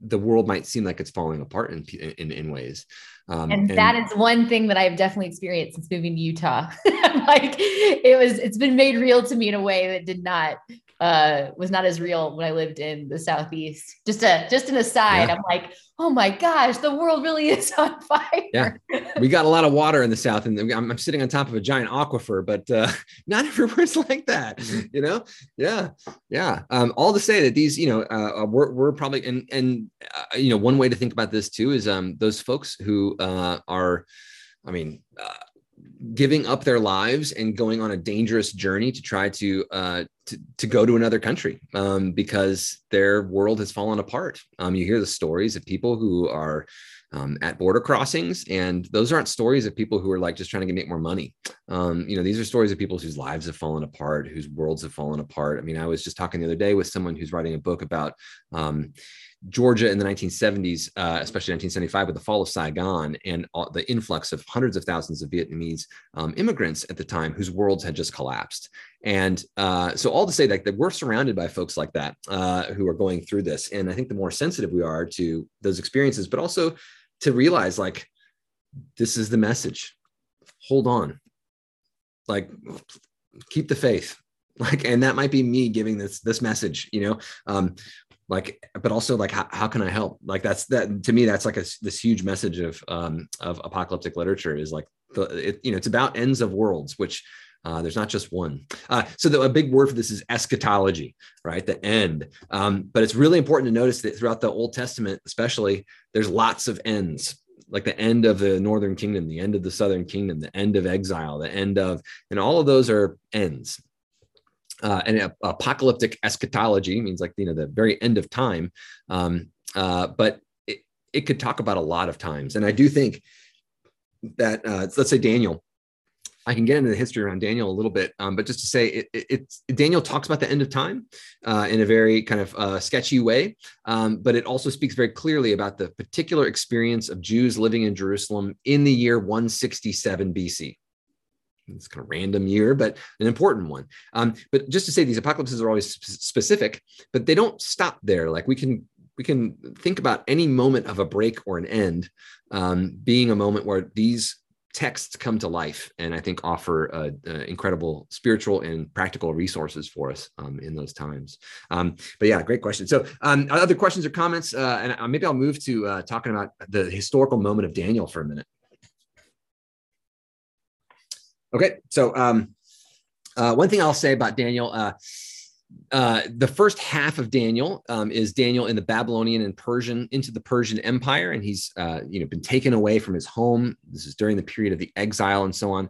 the world might seem like it's falling apart in in, in ways. Um, and, and, that is one thing that I've definitely experienced since moving to Utah. like it was, it's been made real to me in a way that did not uh, was not as real when I lived in the southeast. Just a just an aside, yeah. I'm like, oh my gosh, the world really is on fire. Yeah, we got a lot of water in the south, and I'm, I'm sitting on top of a giant aquifer, but uh, not everywhere's like that. You know? Yeah, yeah. Um, all to say that these, you know, uh, uh, we're we're probably and and uh, you know, one way to think about this too is um, those folks who uh, are, I mean. Uh, giving up their lives and going on a dangerous journey to try to uh, to, to go to another country um, because their world has fallen apart. Um, you hear the stories of people who are um, at border crossings, and those aren't stories of people who are like just trying to make more money. Um, you know, these are stories of people whose lives have fallen apart, whose worlds have fallen apart. I mean, I was just talking the other day with someone who's writing a book about um, Georgia in the 1970s, uh, especially 1975 with the fall of Saigon and the influx of hundreds of thousands of Vietnamese um, immigrants at the time whose worlds had just collapsed. And uh, so, all to say that, that we're surrounded by folks like that uh, who are going through this. And I think the more sensitive we are to those experiences, but also to realize like, this is the message hold on, like, keep the faith like and that might be me giving this this message you know um like but also like how, how can i help like that's that to me that's like a, this huge message of um of apocalyptic literature is like the it, you know it's about ends of worlds which uh, there's not just one. Uh, so the, a big word for this is eschatology, right? The end. Um, but it's really important to notice that throughout the Old Testament, especially, there's lots of ends, like the end of the Northern Kingdom, the end of the Southern Kingdom, the end of exile, the end of, and all of those are ends uh, and apocalyptic eschatology means like you know the very end of time. Um, uh, but it, it could talk about a lot of times. And i do think that uh, let's say daniel i can get into the history around daniel a little bit um, but just to say it, it, daniel talks about the end of time uh, in a very kind of uh, sketchy way. Um, but it also speaks very clearly about the particular experience of jews living in jerusalem in the year 167 bc it's kind of random year, but an important one. Um, but just to say, these apocalypses are always sp- specific, but they don't stop there. Like we can we can think about any moment of a break or an end um, being a moment where these texts come to life, and I think offer uh, uh, incredible spiritual and practical resources for us um, in those times. Um, but yeah, great question. So, um, other questions or comments, uh, and uh, maybe I'll move to talking about the historical moment of Daniel for a minute. Okay, so um, Uh, one thing I'll say about Daniel, uh, uh, the first half of Daniel um, is Daniel in the Babylonian and Persian into the Persian Empire, and he's uh, you know been taken away from his home. This is during the period of the exile and so on.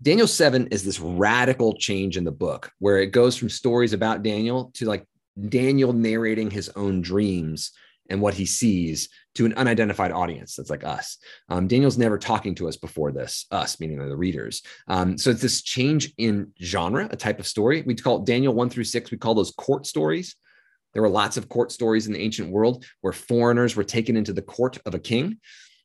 Daniel seven is this radical change in the book where it goes from stories about Daniel to like Daniel narrating his own dreams and what he sees to an unidentified audience that's like us. Um, Daniel's never talking to us before this, us meaning the readers. Um, so it's this change in genre, a type of story. We call Daniel one through six. We call those court stories. There were lots of court stories in the ancient world where foreigners were taken into the court of a king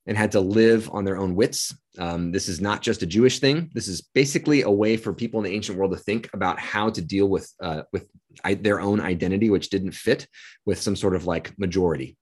and had to live on their own wits. Um, this is not just a Jewish thing. This is basically a way for people in the ancient world to think about how to deal with uh, with I, their own identity, which didn't fit with some sort of like majority.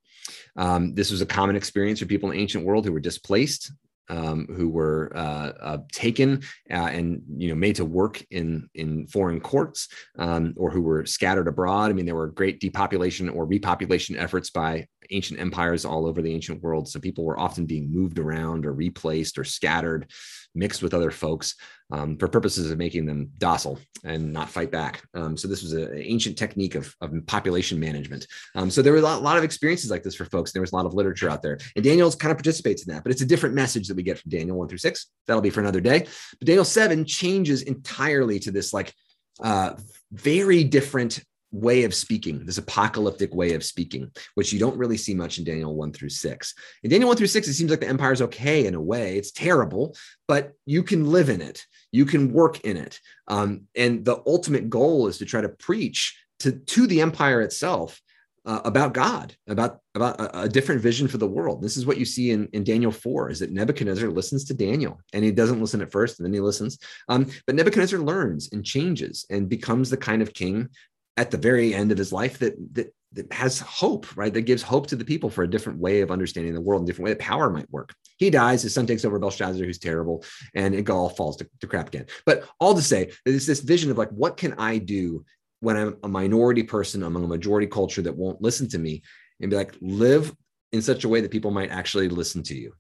Um, this was a common experience for people in the ancient world who were displaced, um, who were uh, uh, taken uh, and you know made to work in in foreign courts, um, or who were scattered abroad. I mean, there were great depopulation or repopulation efforts by ancient empires all over the ancient world. So people were often being moved around or replaced or scattered mixed with other folks um, for purposes of making them docile and not fight back. Um, so this was an ancient technique of, of population management. Um, so there were a lot, lot, of experiences like this for folks. There was a lot of literature out there, and Daniel's kind of participates in that. But it's a different message that we get from Daniel one through six. That'll be for another day. But Daniel seven changes entirely to this like uh, very different way of speaking, this apocalyptic way of speaking, which you don't really see much in Daniel 1 through 6. In Daniel 1 through 6, it seems like the empire is okay in a way. It's terrible, but you can live in it, you can work in it. Um, and the ultimate goal is to try to preach to, to the empire itself. Uh, about God, about about a, a, different vision for the world. This is what you see in, in Daniel four: is that Nebuchadnezzar listens to Daniel, and he doesn't listen at first, and then he listens. Um, but Nebuchadnezzar learns and changes and becomes the kind of king at the very end of his life that, that that has hope, right? That gives hope to the people for a different way of understanding the world, a different way that power might work. He dies, his son takes over Belshazzar, who's terrible, and it all falls to, to crap again. But all to say, there's this vision of like, what can I do when I'm a minority person among a majority culture that won't listen to me? And be like, live in such a way that people might actually listen to you.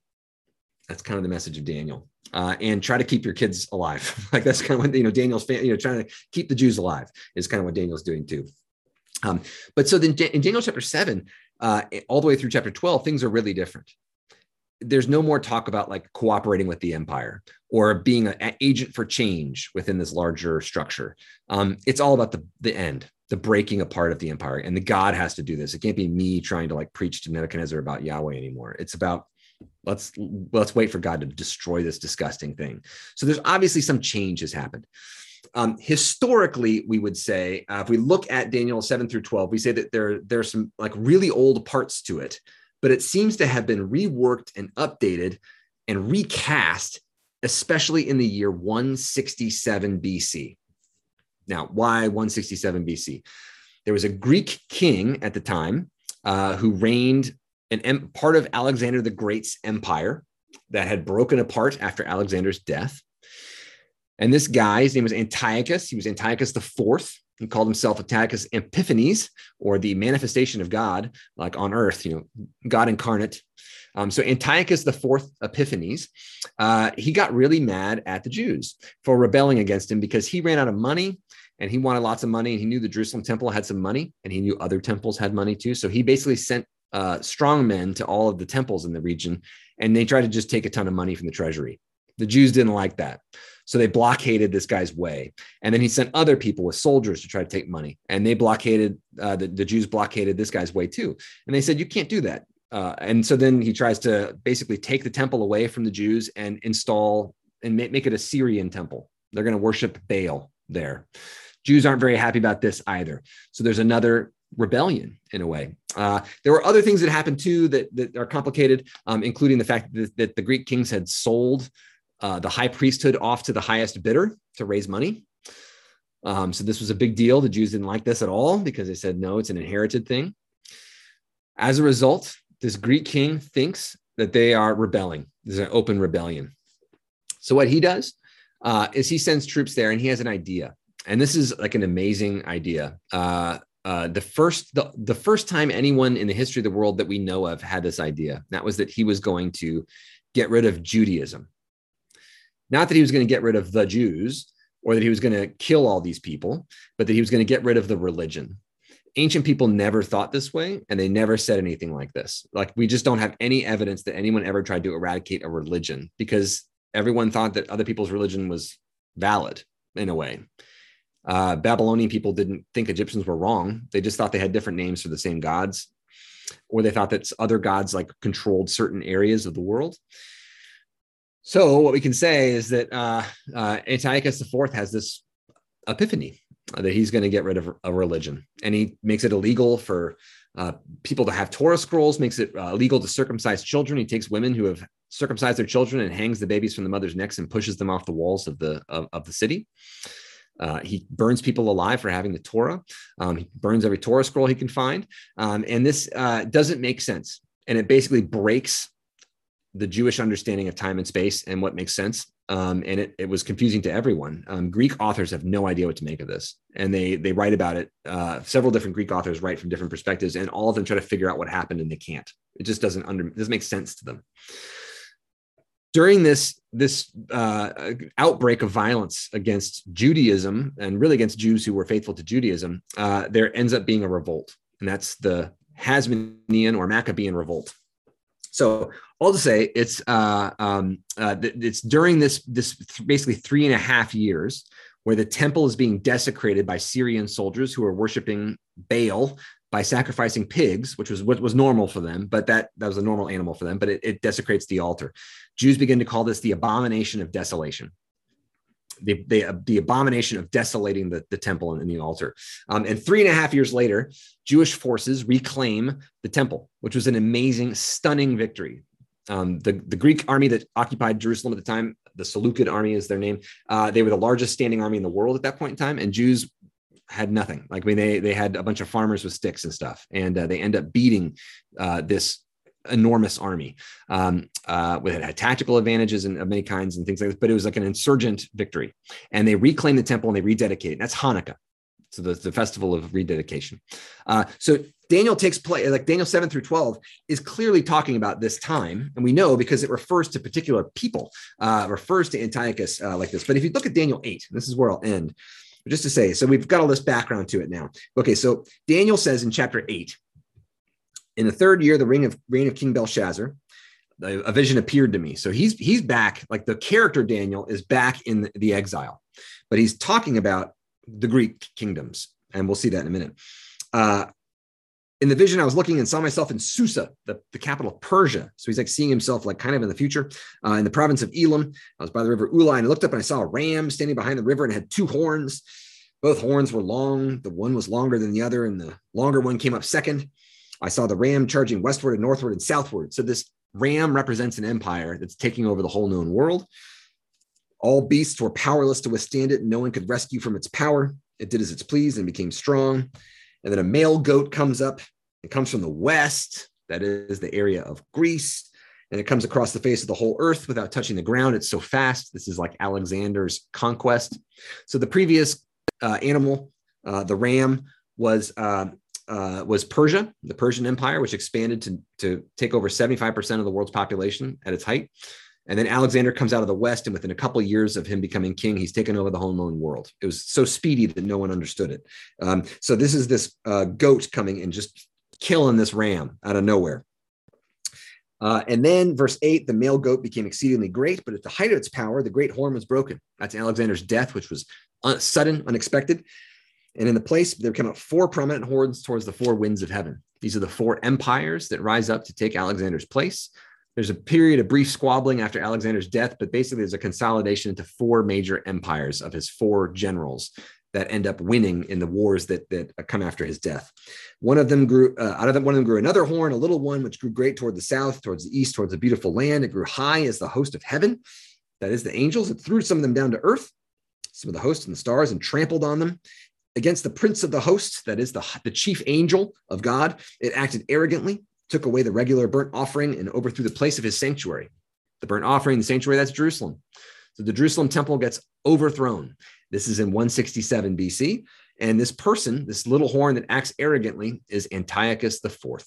That's kind of the message of Daniel. Uh, and try to keep your kids alive. like that's kind of what you know Daniel's fan, you know trying to keep the Jews alive is kind of what Daniel's doing too. Um, but so then in Daniel chapter seven, uh, all the way through chapter twelve, things are really different. There's no more talk about like cooperating with the empire or being an agent for change within this larger structure. Um, it's all about the the end, the breaking apart of the empire, and the God has to do this. It can't be me trying to like preach to Nebuchadnezzar about Yahweh anymore. It's about let's let's wait for god to destroy this disgusting thing. So there's obviously some change has happened. Um, historically we would say uh, if we look at daniel 7 through 12 we say that there there's some like really old parts to it but it seems to have been reworked and updated and recast especially in the year 167 bc now why 167 bc there was a greek king at the time uh, who reigned an part of Alexander the Great's empire that had broken apart after Alexander's death. And this guy, his name was Antiochus. He was Antiochus the Fourth. He called himself Antiochus Epiphanes, or the manifestation of God, like on earth, you know, God incarnate. Um, so Antiochus the Fourth Epiphanes, uh, he got really mad at the Jews for rebelling against him because he ran out of money and he wanted lots of money and he knew the Jerusalem temple had some money and he knew other temples had money too. So he basically sent uh, strong men to all of the temples in the region, and they tried to just take a ton of money from the treasury. The Jews didn't like that. So they blockaded this guy's way. And then he sent other people with soldiers to try to take money. And they blockaded, uh, the, the Jews blockaded this guy's way too. And they said, you can't do that. Uh, and so then he tries to basically take the temple away from the Jews and install and make, make it a Syrian temple. They're going to worship Baal there. Jews aren't very happy about this either. So there's another rebellion in a way. Uh, there were other things that happened too that, that are complicated, um, including the fact that, that, the Greek kings had sold uh, the high priesthood off to the highest bidder to raise money. Um, so this was a big deal. The Jews didn't like this at all because they said, no, it's an inherited thing. As a result, this Greek king thinks that they are rebelling. There's an open rebellion. So what he does uh, is he sends troops there and he has an idea. And this is like an amazing idea. Uh, uh, the first the, the first time anyone in the history of the world that we know of had this idea that was that he was going to get rid of judaism not that he was going to get rid of the jews or that he was going to kill all these people, but that he was going to get rid of the religion. Ancient people never thought this way, and they never said anything like this. Like, we just don't have any evidence that anyone ever tried to eradicate a religion because everyone thought that other people's religion was valid in a way. Uh, Babylonian people didn't think Egyptians were wrong. They just thought they had different names for the same gods, or they thought that other gods like controlled certain areas of the world. So what we can say is that uh, uh, Antiochus IV has this epiphany that he's going to get rid of a religion, and he makes it illegal for uh, people to have Torah scrolls, makes it uh, illegal to circumcise children. He takes women who have circumcised their children and hangs the babies from the mother's necks and pushes them off the walls of the of, of the city. Uh, he burns people alive for having the Torah. Um, he burns every Torah scroll he can find. Um, and this uh, doesn't make sense. And it basically breaks the Jewish understanding of time and space and what makes sense. Um, and it, it was confusing to everyone. Um, Greek authors have no idea what to make of this, and they they write about it. Uh, several different Greek authors write from different perspectives, and all of them try to figure out what happened, and they can't. It just doesn't under doesn't make sense to them during this this uh, outbreak of violence against Judaism and really against Jews who were faithful to Judaism, uh, there ends up being a revolt, and that's the Hasmonean or Maccabean revolt. So all to say, it's uh, um, uh, it's during this this th- basically three and a half years where the temple is being desecrated by Syrian soldiers who are worshiping Baal, by sacrificing pigs, which was what was normal for them, but that, that was a normal animal for them, but it, it desecrates the altar. Jews begin to call this the abomination of desolation. The, the, the abomination of desolating the, the temple and, and the altar. Um, and three and a half years later, Jewish forces reclaim the temple, which was an amazing, stunning victory. Um, the, the Greek army that occupied Jerusalem at the time, the Seleucid army is their name, uh, they were the largest standing army in the world at that point in time. And Jews had nothing. Like I mean, they they had a bunch of farmers with sticks and stuff, and uh, they end up beating uh, this enormous army. Um, uh, with it had tactical advantages and of many kinds and things like this, but it was like an insurgent victory. And they reclaim the temple and they rededicate. it. That's Hanukkah. So the, the festival of rededication. Uh, so Daniel takes place, like Daniel 7 through 12 is clearly talking about this time. And we know because it refers to particular people, uh, refers to Antiochus uh, like this. But if you look at Daniel 8, this is where I'll end. Just to say, so we've got all this background to it now. Okay, so Daniel says in chapter eight, in the third year, the reign of reign of King Belshazzar, a vision appeared to me. So he's he's back, like the character Daniel is back in the, the exile, but he's talking about the Greek kingdoms, and we'll see that in a minute. Uh, in the vision, I was looking and saw myself in Susa, the, the capital of Persia. So he's like seeing himself like kind of in the future uh, in the province of Elam. I was by the river Ulai and I looked up and I saw a ram standing behind the river and had two horns. Both horns were long. The one was longer than the other, and the longer one came up second. I saw the ram charging westward and northward and southward. So this ram represents an empire that's taking over the whole known world. All beasts were powerless to withstand it. No one could rescue from its power. It did as it's pleased and became strong. And then a male goat comes up. It comes from the west, that is the area of Greece. And it comes across the face of the whole earth without touching the ground. It's so fast. This is like Alexander's conquest. So the previous uh, animal, uh, the ram, was uh, uh was Persia, the Persian Empire, which expanded to, to take over 75% of the world's population at its height. And then Alexander comes out of the West, and within a couple of years of him becoming king, he's taken over the whole known world. It was so speedy that no one understood it. Um, so this is this uh, goat coming and just killing this ram out of nowhere. Uh, and then verse 8 the male goat became exceedingly great, but at the height of its power, the great horn was broken. That's Alexander's death, which was un- sudden, unexpected. And in the place, there came out four prominent horns towards the four winds of heaven. These are the four empires that rise up to take Alexander's place. There's a period of brief squabbling after Alexander's death, but basically there's a consolidation into four major empires of his four generals that end up winning in the wars that that come after his death. One of them grew uh, out of them. One of them grew another horn, a little one, which grew great toward the south, towards the east, towards the beautiful land. It grew high as the host of heaven, that is the angels. It threw some of them down to earth, some of the hosts and the stars, and trampled on them. Against the prince of the hosts, that is the, the chief angel of God, it acted arrogantly took away the regular burnt offering and overthrew the place of his sanctuary. The burnt offering, the sanctuary, that's Jerusalem. So the Jerusalem temple gets overthrown. This is in 167 BC. And this person, this little horn that acts arrogantly, is Antiochus IV.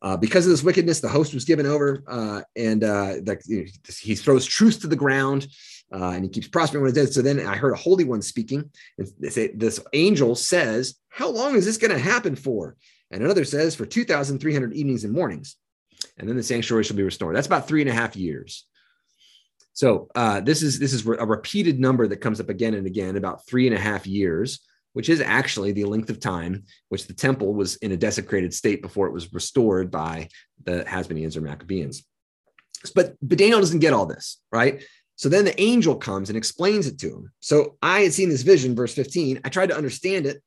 Uh, because of this wickedness, the host was given over, uh, and uh, like he throws truth to the ground, uh, and he keeps prospering when it does. So then I heard a holy one speaking, and they say, this angel says, "How long is this going to happen for?" And another says, "For two thousand three hundred evenings and mornings." And then the sanctuary shall be restored. That's about three and a half years. So uh, this is this is a repeated number that comes up again and again, about three and a half years which is actually the length of time which the temple was in a desecrated state before it was restored by the Hasmoneans or Maccabees. But, but Daniel doesn't get all this, right? So then the angel comes and explains it to him. So I had seen this vision, verse 15. I tried to understand it.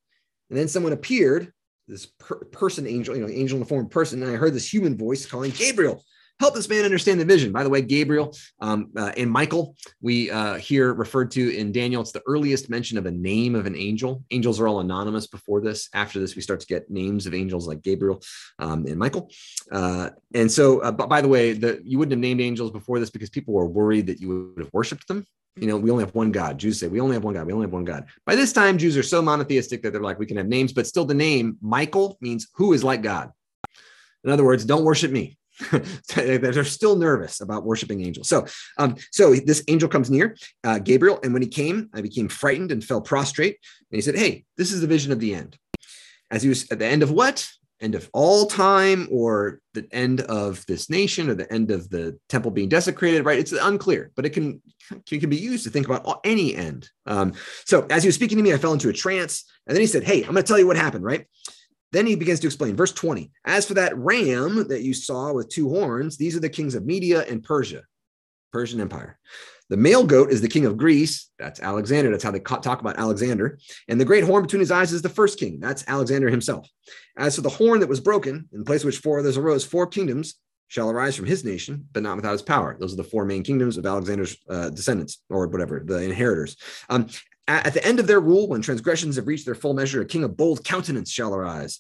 And then someone appeared, this per- person angel, you know, angel in the form of person. And I heard this human voice calling Gabriel, help this man understand the vision. By the way, Gabriel um, uh, and Michael, we uh, here referred to in Daniel, it's the earliest mention of a name of an angel. Angels are all anonymous before this. After this, we start to get names of angels like Gabriel um, and Michael. Uh, and so, uh, by the way, the, you wouldn't have named angels before this because people were worried that you would have worshipped them. You know, we only have one God. Jews say we only have one God. We only have one God. By this time, Jews are so monotheistic that they're like, we can have names, but still the name Michael means who is like God. In other words, don't worship me. they're still nervous about worshiping angels. So, um, so this angel comes near uh, Gabriel, and when he came, I became frightened and fell prostrate. And he said, "Hey, this is the vision of the end." As he was at the end of what? End of all time, or the end of this nation, or the end of the temple being desecrated? Right? It's unclear, but it can it can be used to think about any end. Um, so, as he was speaking to me, I fell into a trance, and then he said, "Hey, I'm going to tell you what happened." Right? Then he begins to explain, verse 20. As for that ram that you saw with two horns, these are the kings of Media and Persia, Persian Empire. The male goat is the king of Greece. That's Alexander. That's how they talk about Alexander. And the great horn between his eyes is the first king. That's Alexander himself. As for the horn that was broken, in place which four others arose, four kingdoms shall arise from his nation, but not without his power. Those are the four main kingdoms of Alexander's uh, descendants, or whatever, the inheritors. Um, at the end of their rule, when transgressions have reached their full measure, a king of bold countenance shall arise.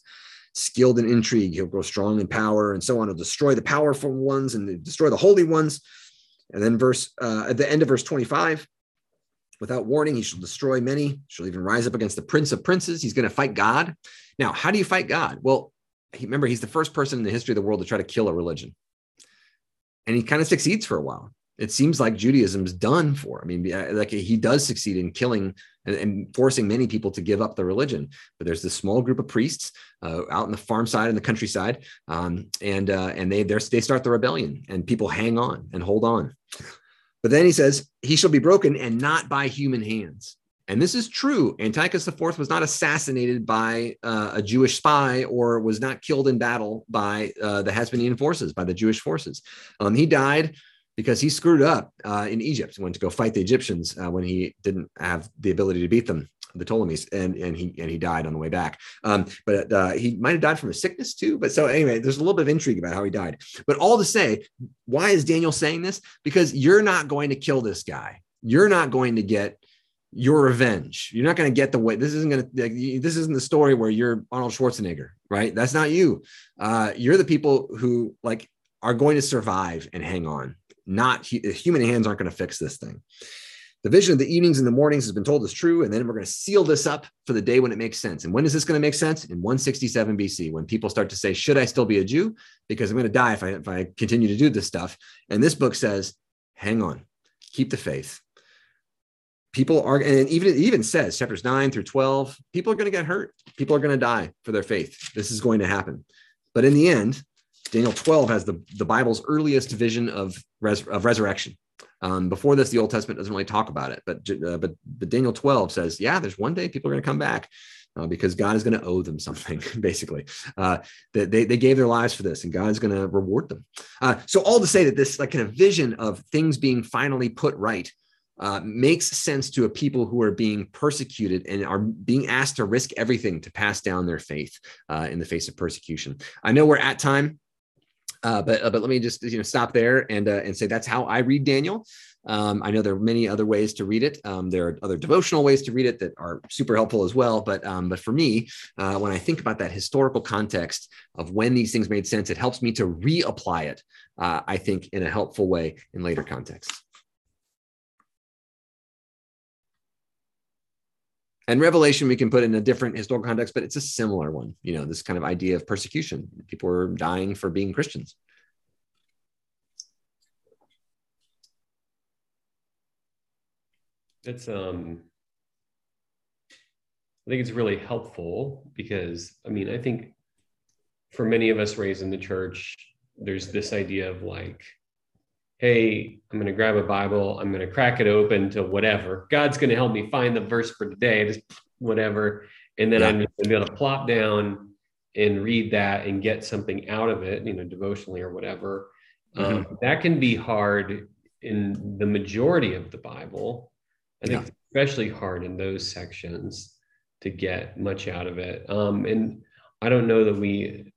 Skilled in intrigue, he'll grow strong in power, and so on. He'll destroy the powerful ones and destroy the holy ones. And then, verse uh, at the end of verse 25, without warning, he shall destroy many. Shall even rise up against the prince of princes. He's going to fight God. Now, how do you fight God? Well, he, remember, he's the first person in the history of the world to try to kill a religion, and he kind of succeeds for a while it seems like Judaism's done for. I mean, like he does succeed in killing and, and, forcing many people to give up the religion. But there's this small group of priests uh, out in the farm side and the countryside, um, and uh, and they they start the rebellion, and people hang on and hold on. But then he says, "He shall be broken, and not by human hands." And this is true. Antiochus IV was not assassinated by uh, a Jewish spy or was not killed in battle by uh, the Hasmonean forces, by the Jewish forces. Um, he died because he screwed up uh, in Egypt. Went to go fight the Egyptians uh, when he didn't have the ability to beat them, the Ptolemies, and and he and he died on the way back. Um, but uh, he might have died from a sickness too. But so anyway, there's a little bit of intrigue about how he died. But all to say, why is Daniel saying this? Because you're not going to kill this guy. You're not going to get your revenge. You're not going to get the way. This isn't going to. This isn't the story where you're Arnold Schwarzenegger, right? That's not you. Uh, you're the people who like are going to survive and hang on not human hands aren't going to fix this thing. The vision of the evenings and the mornings has been told is true, and then we're going to seal this up for the day when it makes sense. And when is this going to make sense? In 167 BC, when people start to say, "Should I still be a Jew? Because I'm going to die if I if I continue to do this stuff." And this book says, "Hang on, keep the faith." People are, and even it even says chapters nine through 12, people are going to get hurt. People are going to die for their faith. This is going to happen. But in the end, Daniel 12 has the, the Bible's earliest vision of, res, of resurrection. Um, before this, the Old Testament doesn't really talk about it, but, uh, but, but Daniel 12 says, yeah, there's one day people are going to come back uh, because God is going to owe them something, basically. Uh, they, they gave their lives for this and God is going to reward them. Uh, so all to say that this like kind of vision of things being finally put right uh, makes sense to a people who are being persecuted and are being asked to risk everything to pass down their faith uh, in the face of persecution. I know we're at time. Uh, but uh, but let me just you know stop there and uh, and say that's how I read Daniel. Um, I know there are many other ways to read it. Um, there are other devotional ways to read it that are super helpful as well. But um, but for me, uh, when I think about that historical context of when these things made sense, it helps me to reapply it. Uh, I think in a helpful way in later contexts. And Revelation we can put in a different historical context, but it's a similar one. You know, this kind of idea of persecution. People are dying for being Christians. It's um I think it's really helpful because I mean, I think for many of us raised in the church, there's this idea of like, hey, I'm going to grab a Bible, I'm going to crack it open to whatever. God's going to help me find the verse for today, just whatever. And then yeah. I'm going to be able to plop down and read that and get something out of it, you know, devotionally or whatever. Mm-hmm. Um, that can be hard in the majority of the Bible. I think yeah. especially hard in those sections to get much out of it. Um, and I don't know that we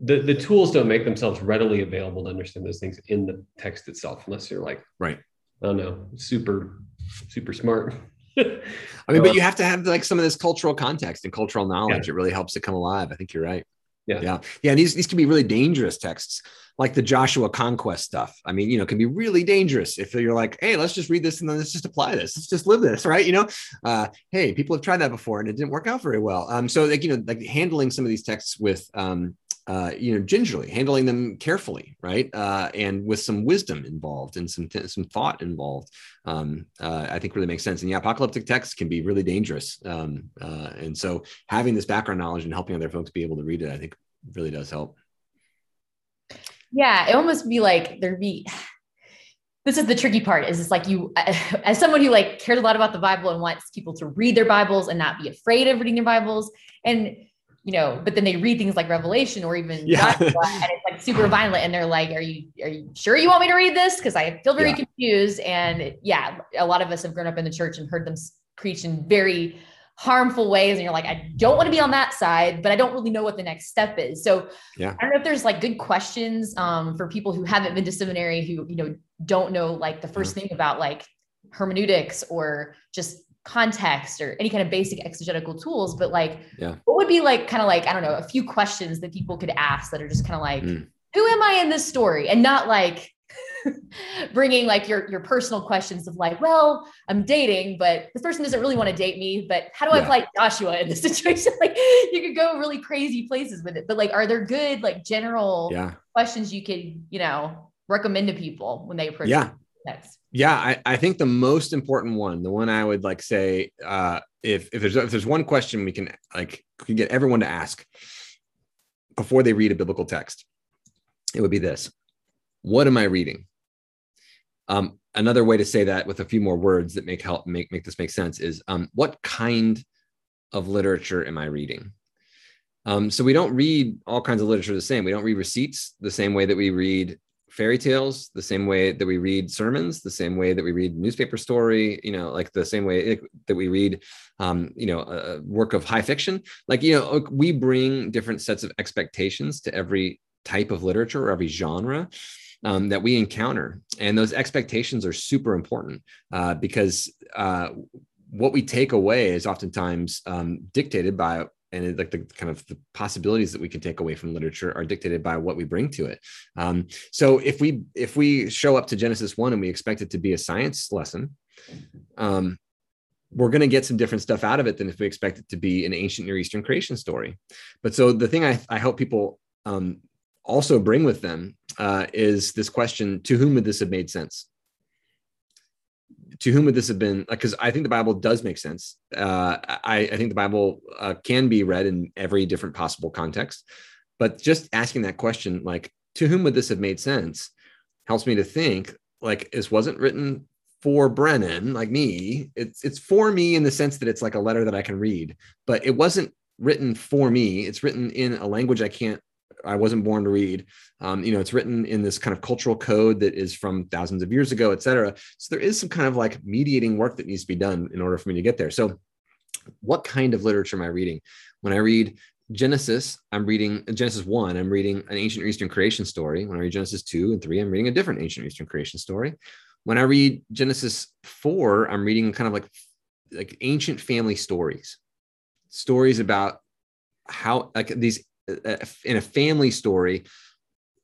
the, the tools don't make themselves readily available to understand those things in the text itself, unless you're like, right. I don't know, super, super smart. I mean, but you have to have like some of this cultural context and cultural knowledge. Yeah. It really helps to come alive. I think you're right. Yeah. Yeah. Yeah. And these, these can be really dangerous texts, like the Joshua conquest stuff. I mean, you know, can be really dangerous if you're like, hey, let's just read this and then let's just apply this. Let's just live this, right? You know, uh, hey, people have tried that before and it didn't work out very well. Um, so like, you know, like handling some of these texts with um, uh, you know, gingerly, handling them carefully, right, uh, and with some wisdom involved and some some thought involved. Um, uh, I think really makes sense. And yeah, apocalyptic texts can be really dangerous, um, uh, and so having this background knowledge and helping other folks be able to read it, I think, really does help. Yeah, it almost be like there'd be. This is the tricky part. Is it's like you, as someone who like cares a lot about the Bible and wants people to read their Bibles and not be afraid of reading their Bibles, and you know, but then they read things like Revelation or even yeah. And it's like super violent, and they're like, "Are you are you sure you want me to read this?" Because I feel very yeah. confused. And yeah, a lot of us have grown up in the church and heard them preach in very harmful ways, and you're like, "I don't want to be on that side, but I don't really know what the next step is." So yeah, I don't know if there's like good questions um, for people who haven't been to seminary who you know don't know like the first yeah. thing about like hermeneutics or just context or any kind of basic exegetical tools but like yeah what would be like kind of like i don't know a few questions that people could ask that are just kind of like mm. who am i in this story and not like bringing like your your personal questions of like well i'm dating but this person doesn't really want to date me but how do yeah. i fight joshua in this situation like you could go really crazy places with it but like are there good like general yeah. questions you could you know recommend to people when they approach yeah yeah, I, I think the most important one, the one I would like say, uh, if if there's if there's one question we can like can get everyone to ask before they read a biblical text, it would be this: What am I reading? Um, another way to say that with a few more words that make help make make this make sense is um, what kind of literature am I reading? Um, so we don't read all kinds of literature the same. We don't read receipts the same way that we read fairy tales the same way that we read sermons the same way that we read newspaper story you know like the same way that we read um, you know a work of high fiction. Like you know we bring different sets of expectations to every type of literature or every genre um, that we encounter. And those expectations are super important uh, because uh, what we take away is oftentimes um, dictated by and it, like the kind of the possibilities that we can take away from literature are dictated by what we bring to it. Um, so if we if we show up to genesis 1 and we expect it to be a science lesson um, we're going to get some different stuff out of it than if we expect it to be an ancient near eastern creation story. But so the thing i, I hope people um, also bring with them uh, is this question to whom would this have made sense to whom would this have been? Because I think the Bible does make sense. Uh, I, I, think the Bible uh, can be read in every different possible context. But just asking that question, like, to whom would this have made sense, helps me to think, like, this wasn't written for Brennan, like me. It's it's for me in the sense that it's like a letter that I can read, but it wasn't written for me. It's written in a language I can't I wasn't born to read. Um, you know, it's written in this kind of cultural code that is from thousands of years ago, et cetera. So there is some kind of like mediating work that needs to be done in order for me to get there. So, what kind of literature am I reading? When I read Genesis, I'm reading Genesis 1, I'm reading an ancient Eastern creation story. When I read Genesis 2 and 3, I'm reading a different ancient Eastern creation story. When I read Genesis 4, I'm reading kind of like like ancient family stories, stories about how like these in a family story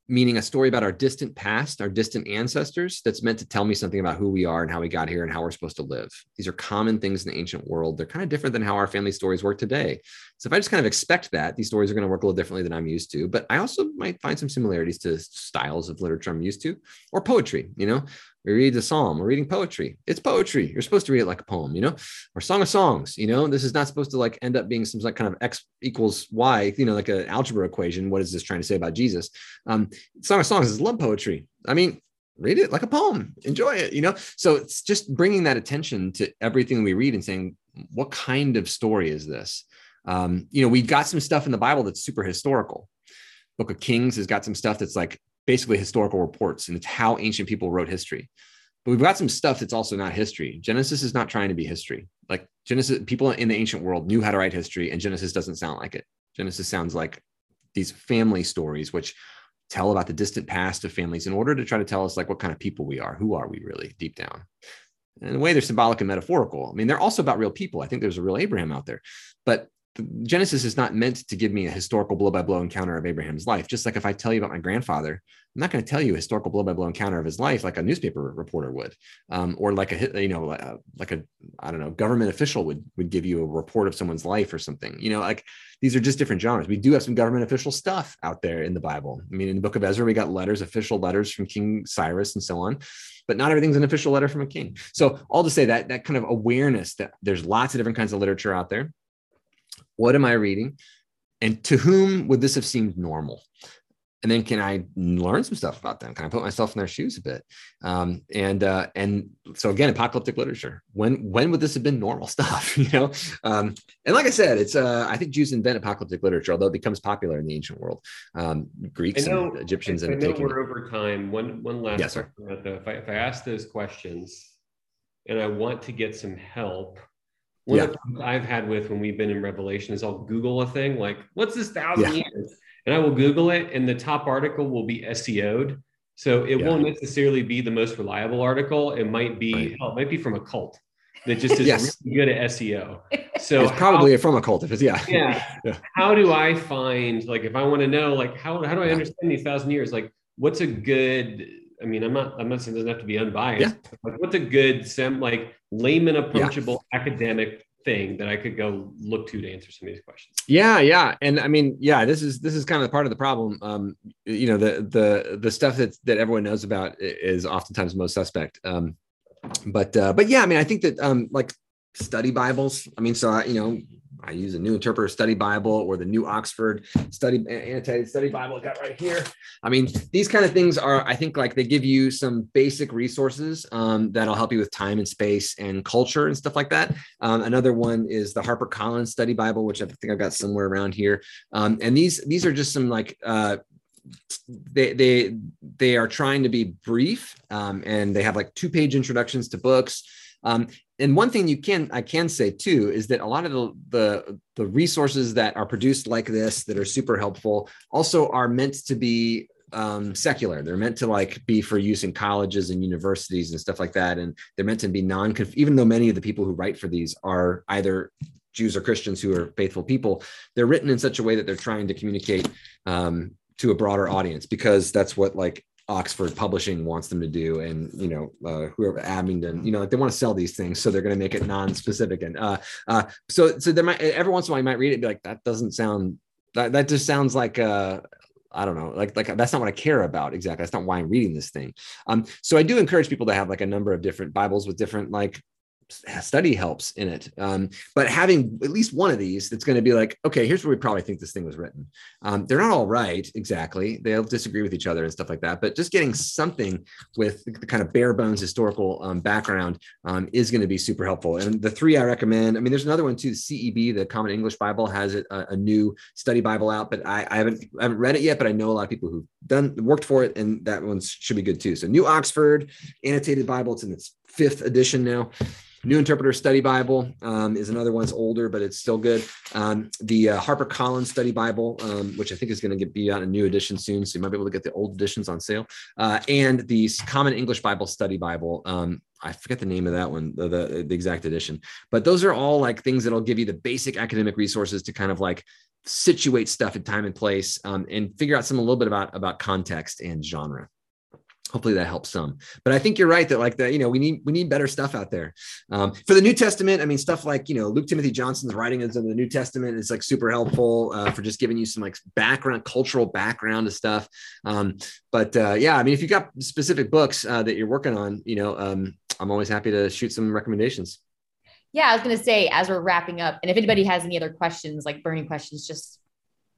meaning a story about our distant past, our distant ancestors, that's meant to tell me something about who we are and how we got here and how we're supposed to live. These are common things in the ancient world. They're kind of different than how our family stories work today. So if I just kind of expect that, these stories are going to work a little differently than I'm used to. But I also might find some similarities to styles of literature I'm used to, or poetry. You know, we read the psalm, we're reading poetry. It's poetry. You're supposed to read it like a poem, you know, or song of songs. You know, this is not supposed to like end up being some like kind of x equals y, you know, like an algebra equation. What is this trying to say about Jesus? Um, song of songs is love poetry. I mean, read it like a poem, enjoy it, you know. So it's just bringing that attention to everything we read and saying, what kind of story is this? Um, you know, we've got some stuff in the Bible that's super historical. Book of Kings has got some stuff that's like basically historical reports and it's how ancient people wrote history. But we've got some stuff that's also not history. Genesis is not trying to be history. Like Genesis, people in the ancient world knew how to write history, and Genesis doesn't sound like it. Genesis sounds like these family stories, which tell about the distant past of families in order to try to tell us like what kind of people we are. Who are we really deep down? And in a way, they're symbolic and metaphorical. I mean, they're also about real people. I think there's a real Abraham out there, but Genesis is not meant to give me a historical blow by blow encounter of Abraham's life. Just like if I tell you about my grandfather, I'm not going to tell you a historical blow by blow encounter of his life like a newspaper reporter would, um, or like a you know like a I don't know government official would would give you a report of someone's life or something. You know, like these are just different genres. We do have some government official stuff out there in the Bible. I mean, in the Book of Ezra, we got letters, official letters from King Cyrus and so on but not everything's an official letter from a king. So all to say that that kind of awareness that there's lots of different kinds of literature out there what am I reading? And to whom would this have seemed normal? And then can I learn some stuff about them? Can I put myself in their shoes a bit? Um, and uh, and so again, apocalyptic literature. When when would this have been normal stuff? You know, um, and like I said, it's uh, I think Jews invent apocalyptic literature, although it becomes popular in the ancient world. Um, Greeks know, and Egyptians I, and I know we're it. over time. One one last yes, question though. If I if I ask those questions and I want to get some help one yeah. of the I've had with when we've been in Revelation is I'll Google a thing like, what's this thousand yeah. years? And I will Google it, and the top article will be SEO'd. So it yeah. won't necessarily be the most reliable article. It might be, right. hell, it might be from a cult that just is yes. really good at SEO. So it's probably how, from a cult if it's yeah. yeah. yeah. How do I find like if I want to know like how how do I understand these thousand years? Like what's a good I mean, I'm not, I'm not saying it doesn't have to be unbiased. Yeah. Like, what's a good, sem, like layman approachable yeah. academic thing that I could go look to to answer some of these questions. Yeah, yeah, and I mean, yeah, this is this is kind of part of the problem. Um, you know, the the the stuff that that everyone knows about is oftentimes most suspect. Um, but uh, but yeah, I mean, I think that um, like study Bibles. I mean, so I, you know, I use a New Interpreter Study Bible or the New Oxford Study Annotated Study Bible I got right here. I mean, these kind of things are, I think, like they give you some basic resources um, that'll help you with time and space and culture and stuff like that. Um, another one is the Harper Collins Study Bible, which I think I've got somewhere around here. Um, and these these are just some like uh, they they they are trying to be brief um, and they have like two page introductions to books um, and one thing you can I can say too is that a lot of the, the the resources that are produced like this that are super helpful also are meant to be um, secular. They're meant to like be for use in colleges and universities and stuff like that. And they're meant to be non, even though many of the people who write for these are either Jews or Christians who are faithful people, they're written in such a way that they're trying to communicate um, to a broader audience because that's what like Oxford Publishing wants them to do, and you know uh, whoever Abingdon, you know, like they want to sell these things, so they're going to make it non-specific. And uh, uh, so so there might every once in a while you might read it and be like, that doesn't sound that that just sounds like uh I don't know, like like that's not what I care about exactly. That's not why I'm reading this thing. Um, so I do encourage people to have like a number of different Bibles with different like study helps in it. Um, but having at least one of these that's going to be like, okay, here's where we probably think this thing was written. Um, they're not all right exactly. They'll disagree with each other and stuff like that. But just getting something with the kind of bare bones historical um, background um, is going to be super helpful. And the three I recommend, I mean, there's another one too. The CEB, the Common English Bible, has a, a new study Bible out, but I, I, haven't I haven't read it yet. But I know a lot of people who've done worked for it, and that one should be good too. So New Oxford Annotated Bible, it's in its fifth edition now. New Interpreter Study Bible um, is another one. It's older, but it's still good. Um, the uh, Harper Collins Study Bible, um, which I think is going to be out a new edition soon, so you might be able to get the old editions on sale. Uh, and the Common English Bible Study Bible. Um, I forget the name of that one, the, the, the exact edition, but those are all like things that'll give you the basic academic resources to kind of like situate stuff in time and place um, and figure out some a little bit about about context and genre hopefully that helps some. But i think you're right that like that you know we need we need better stuff out there. Um, for the new testament i mean stuff like you know luke timothy johnson's writings in the new testament. Is like super helpful uh, for just giving you some like background cultural background to stuff. Um, but uh, yeah i mean if you've got specific books uh, that you're working on you know um, i'm always happy to shoot some recommendations. Yeah i was going to say as we're wrapping up and if anybody has any other questions like burning questions just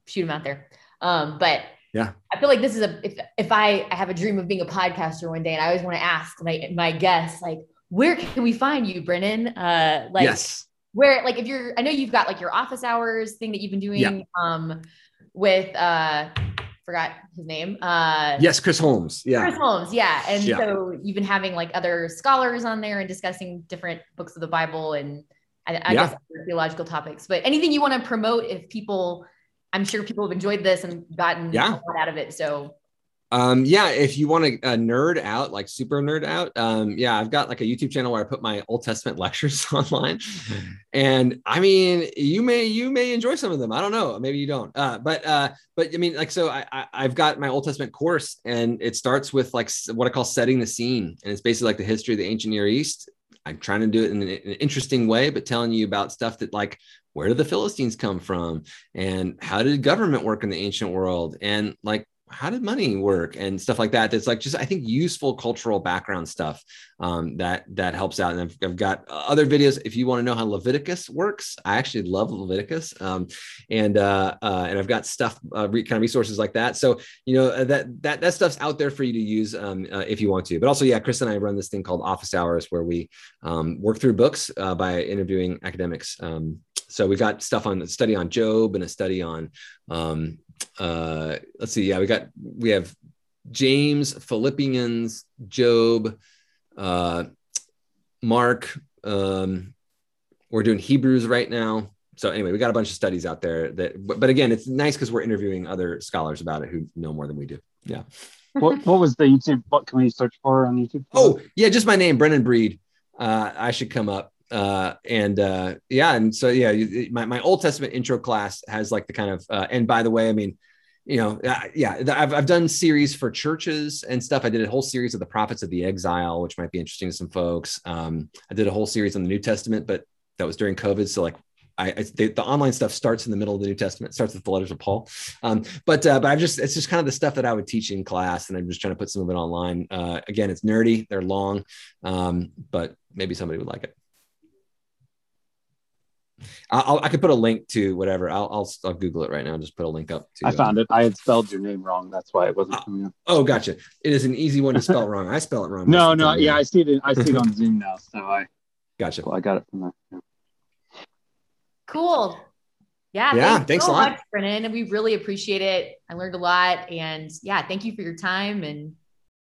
shoot them out there. Um, but yeah i feel like this is a if, if i i have a dream of being a podcaster one day and i always want to ask my my guests like where can we find you brennan uh like yes where like if you're i know you've got like your office hours thing that you've been doing Yeah. um with uh forgot his name uh yes chris holmes yeah Chris Holmes, yeah. And Yeah. so you've been having like other scholars on there and discussing different books of the Bible and I, I Yeah. guess theological topics. But anything you want to promote if people, I'm sure people have enjoyed this and gotten Yeah. a lot out of it. So Um, yeah, if you want to uh, nerd out, like super nerd out, um, yeah, I've got like a YouTube channel where I put my Old Testament lectures online, and I mean, you may you may enjoy some of them. I don't know, maybe you don't. Uh, but uh, but I mean, like, so I, I I've got my Old Testament course, and it starts with like what I call setting the scene, and it's basically like the history of the ancient Near East. I'm trying to do it in an, in an interesting way, but telling you about stuff that like where did the Philistines come from, and how did government work in the ancient world, and like how did money work and stuff like that? That's like just i think useful cultural background stuff um, that that helps out. And I've, I've got other videos. If you want to know how leviticus works i actually love leviticus um, and uh, uh, and i've got stuff uh, re- kind of resources like that. So you know uh, that that that stuff's out there for you to use um, uh, if you want to. But also yeah chris and i run this thing called office hours where we um, work through books uh, by interviewing academics um, so we've got stuff on a study on job and a study on um, uh let's see. Yeah we got we have james philippians job uh mark um we're doing hebrews right now. So anyway we got a bunch of studies out there that but, but again it's nice because we're interviewing other scholars about it who know more than we do. Yeah. What what was the YouTube? What can we search for on YouTube? oh yeah just my name brennan breed. Uh i should come up uh and uh yeah and so yeah you- my, my old testament intro class has like the kind of uh and by the way i mean you know uh, yeah I've, I've done series for churches and stuff i did a whole series of the prophets of the exile which might be interesting to some folks um i did a whole series on the new testament but that was during covid so like I, I the, the online stuff starts in the middle of the New Testament, starts with the letters of Paul. Um, but uh, but I've just it's just kind of the stuff that I would teach in class, and I'm just trying to put some of it online. Uh, again, it's nerdy, they're long, um, but maybe somebody would like it. I'll, I could put a link to whatever. I'll, I'll I'll Google it right now. and Just put a link up. To, I found um, it. I had spelled your name wrong. That's why it wasn't ah, coming up. Oh, gotcha. It is an easy one to spell wrong. I spell it wrong. No, most of the no, time, yeah, I see it. I see it on Zoom now, so I gotcha. well, I got it from there. Yeah. cool. Yeah. Yeah, thanks thanks so a lot. much, Brennan. And we really appreciate it. I learned a lot. And yeah, thank you for your time and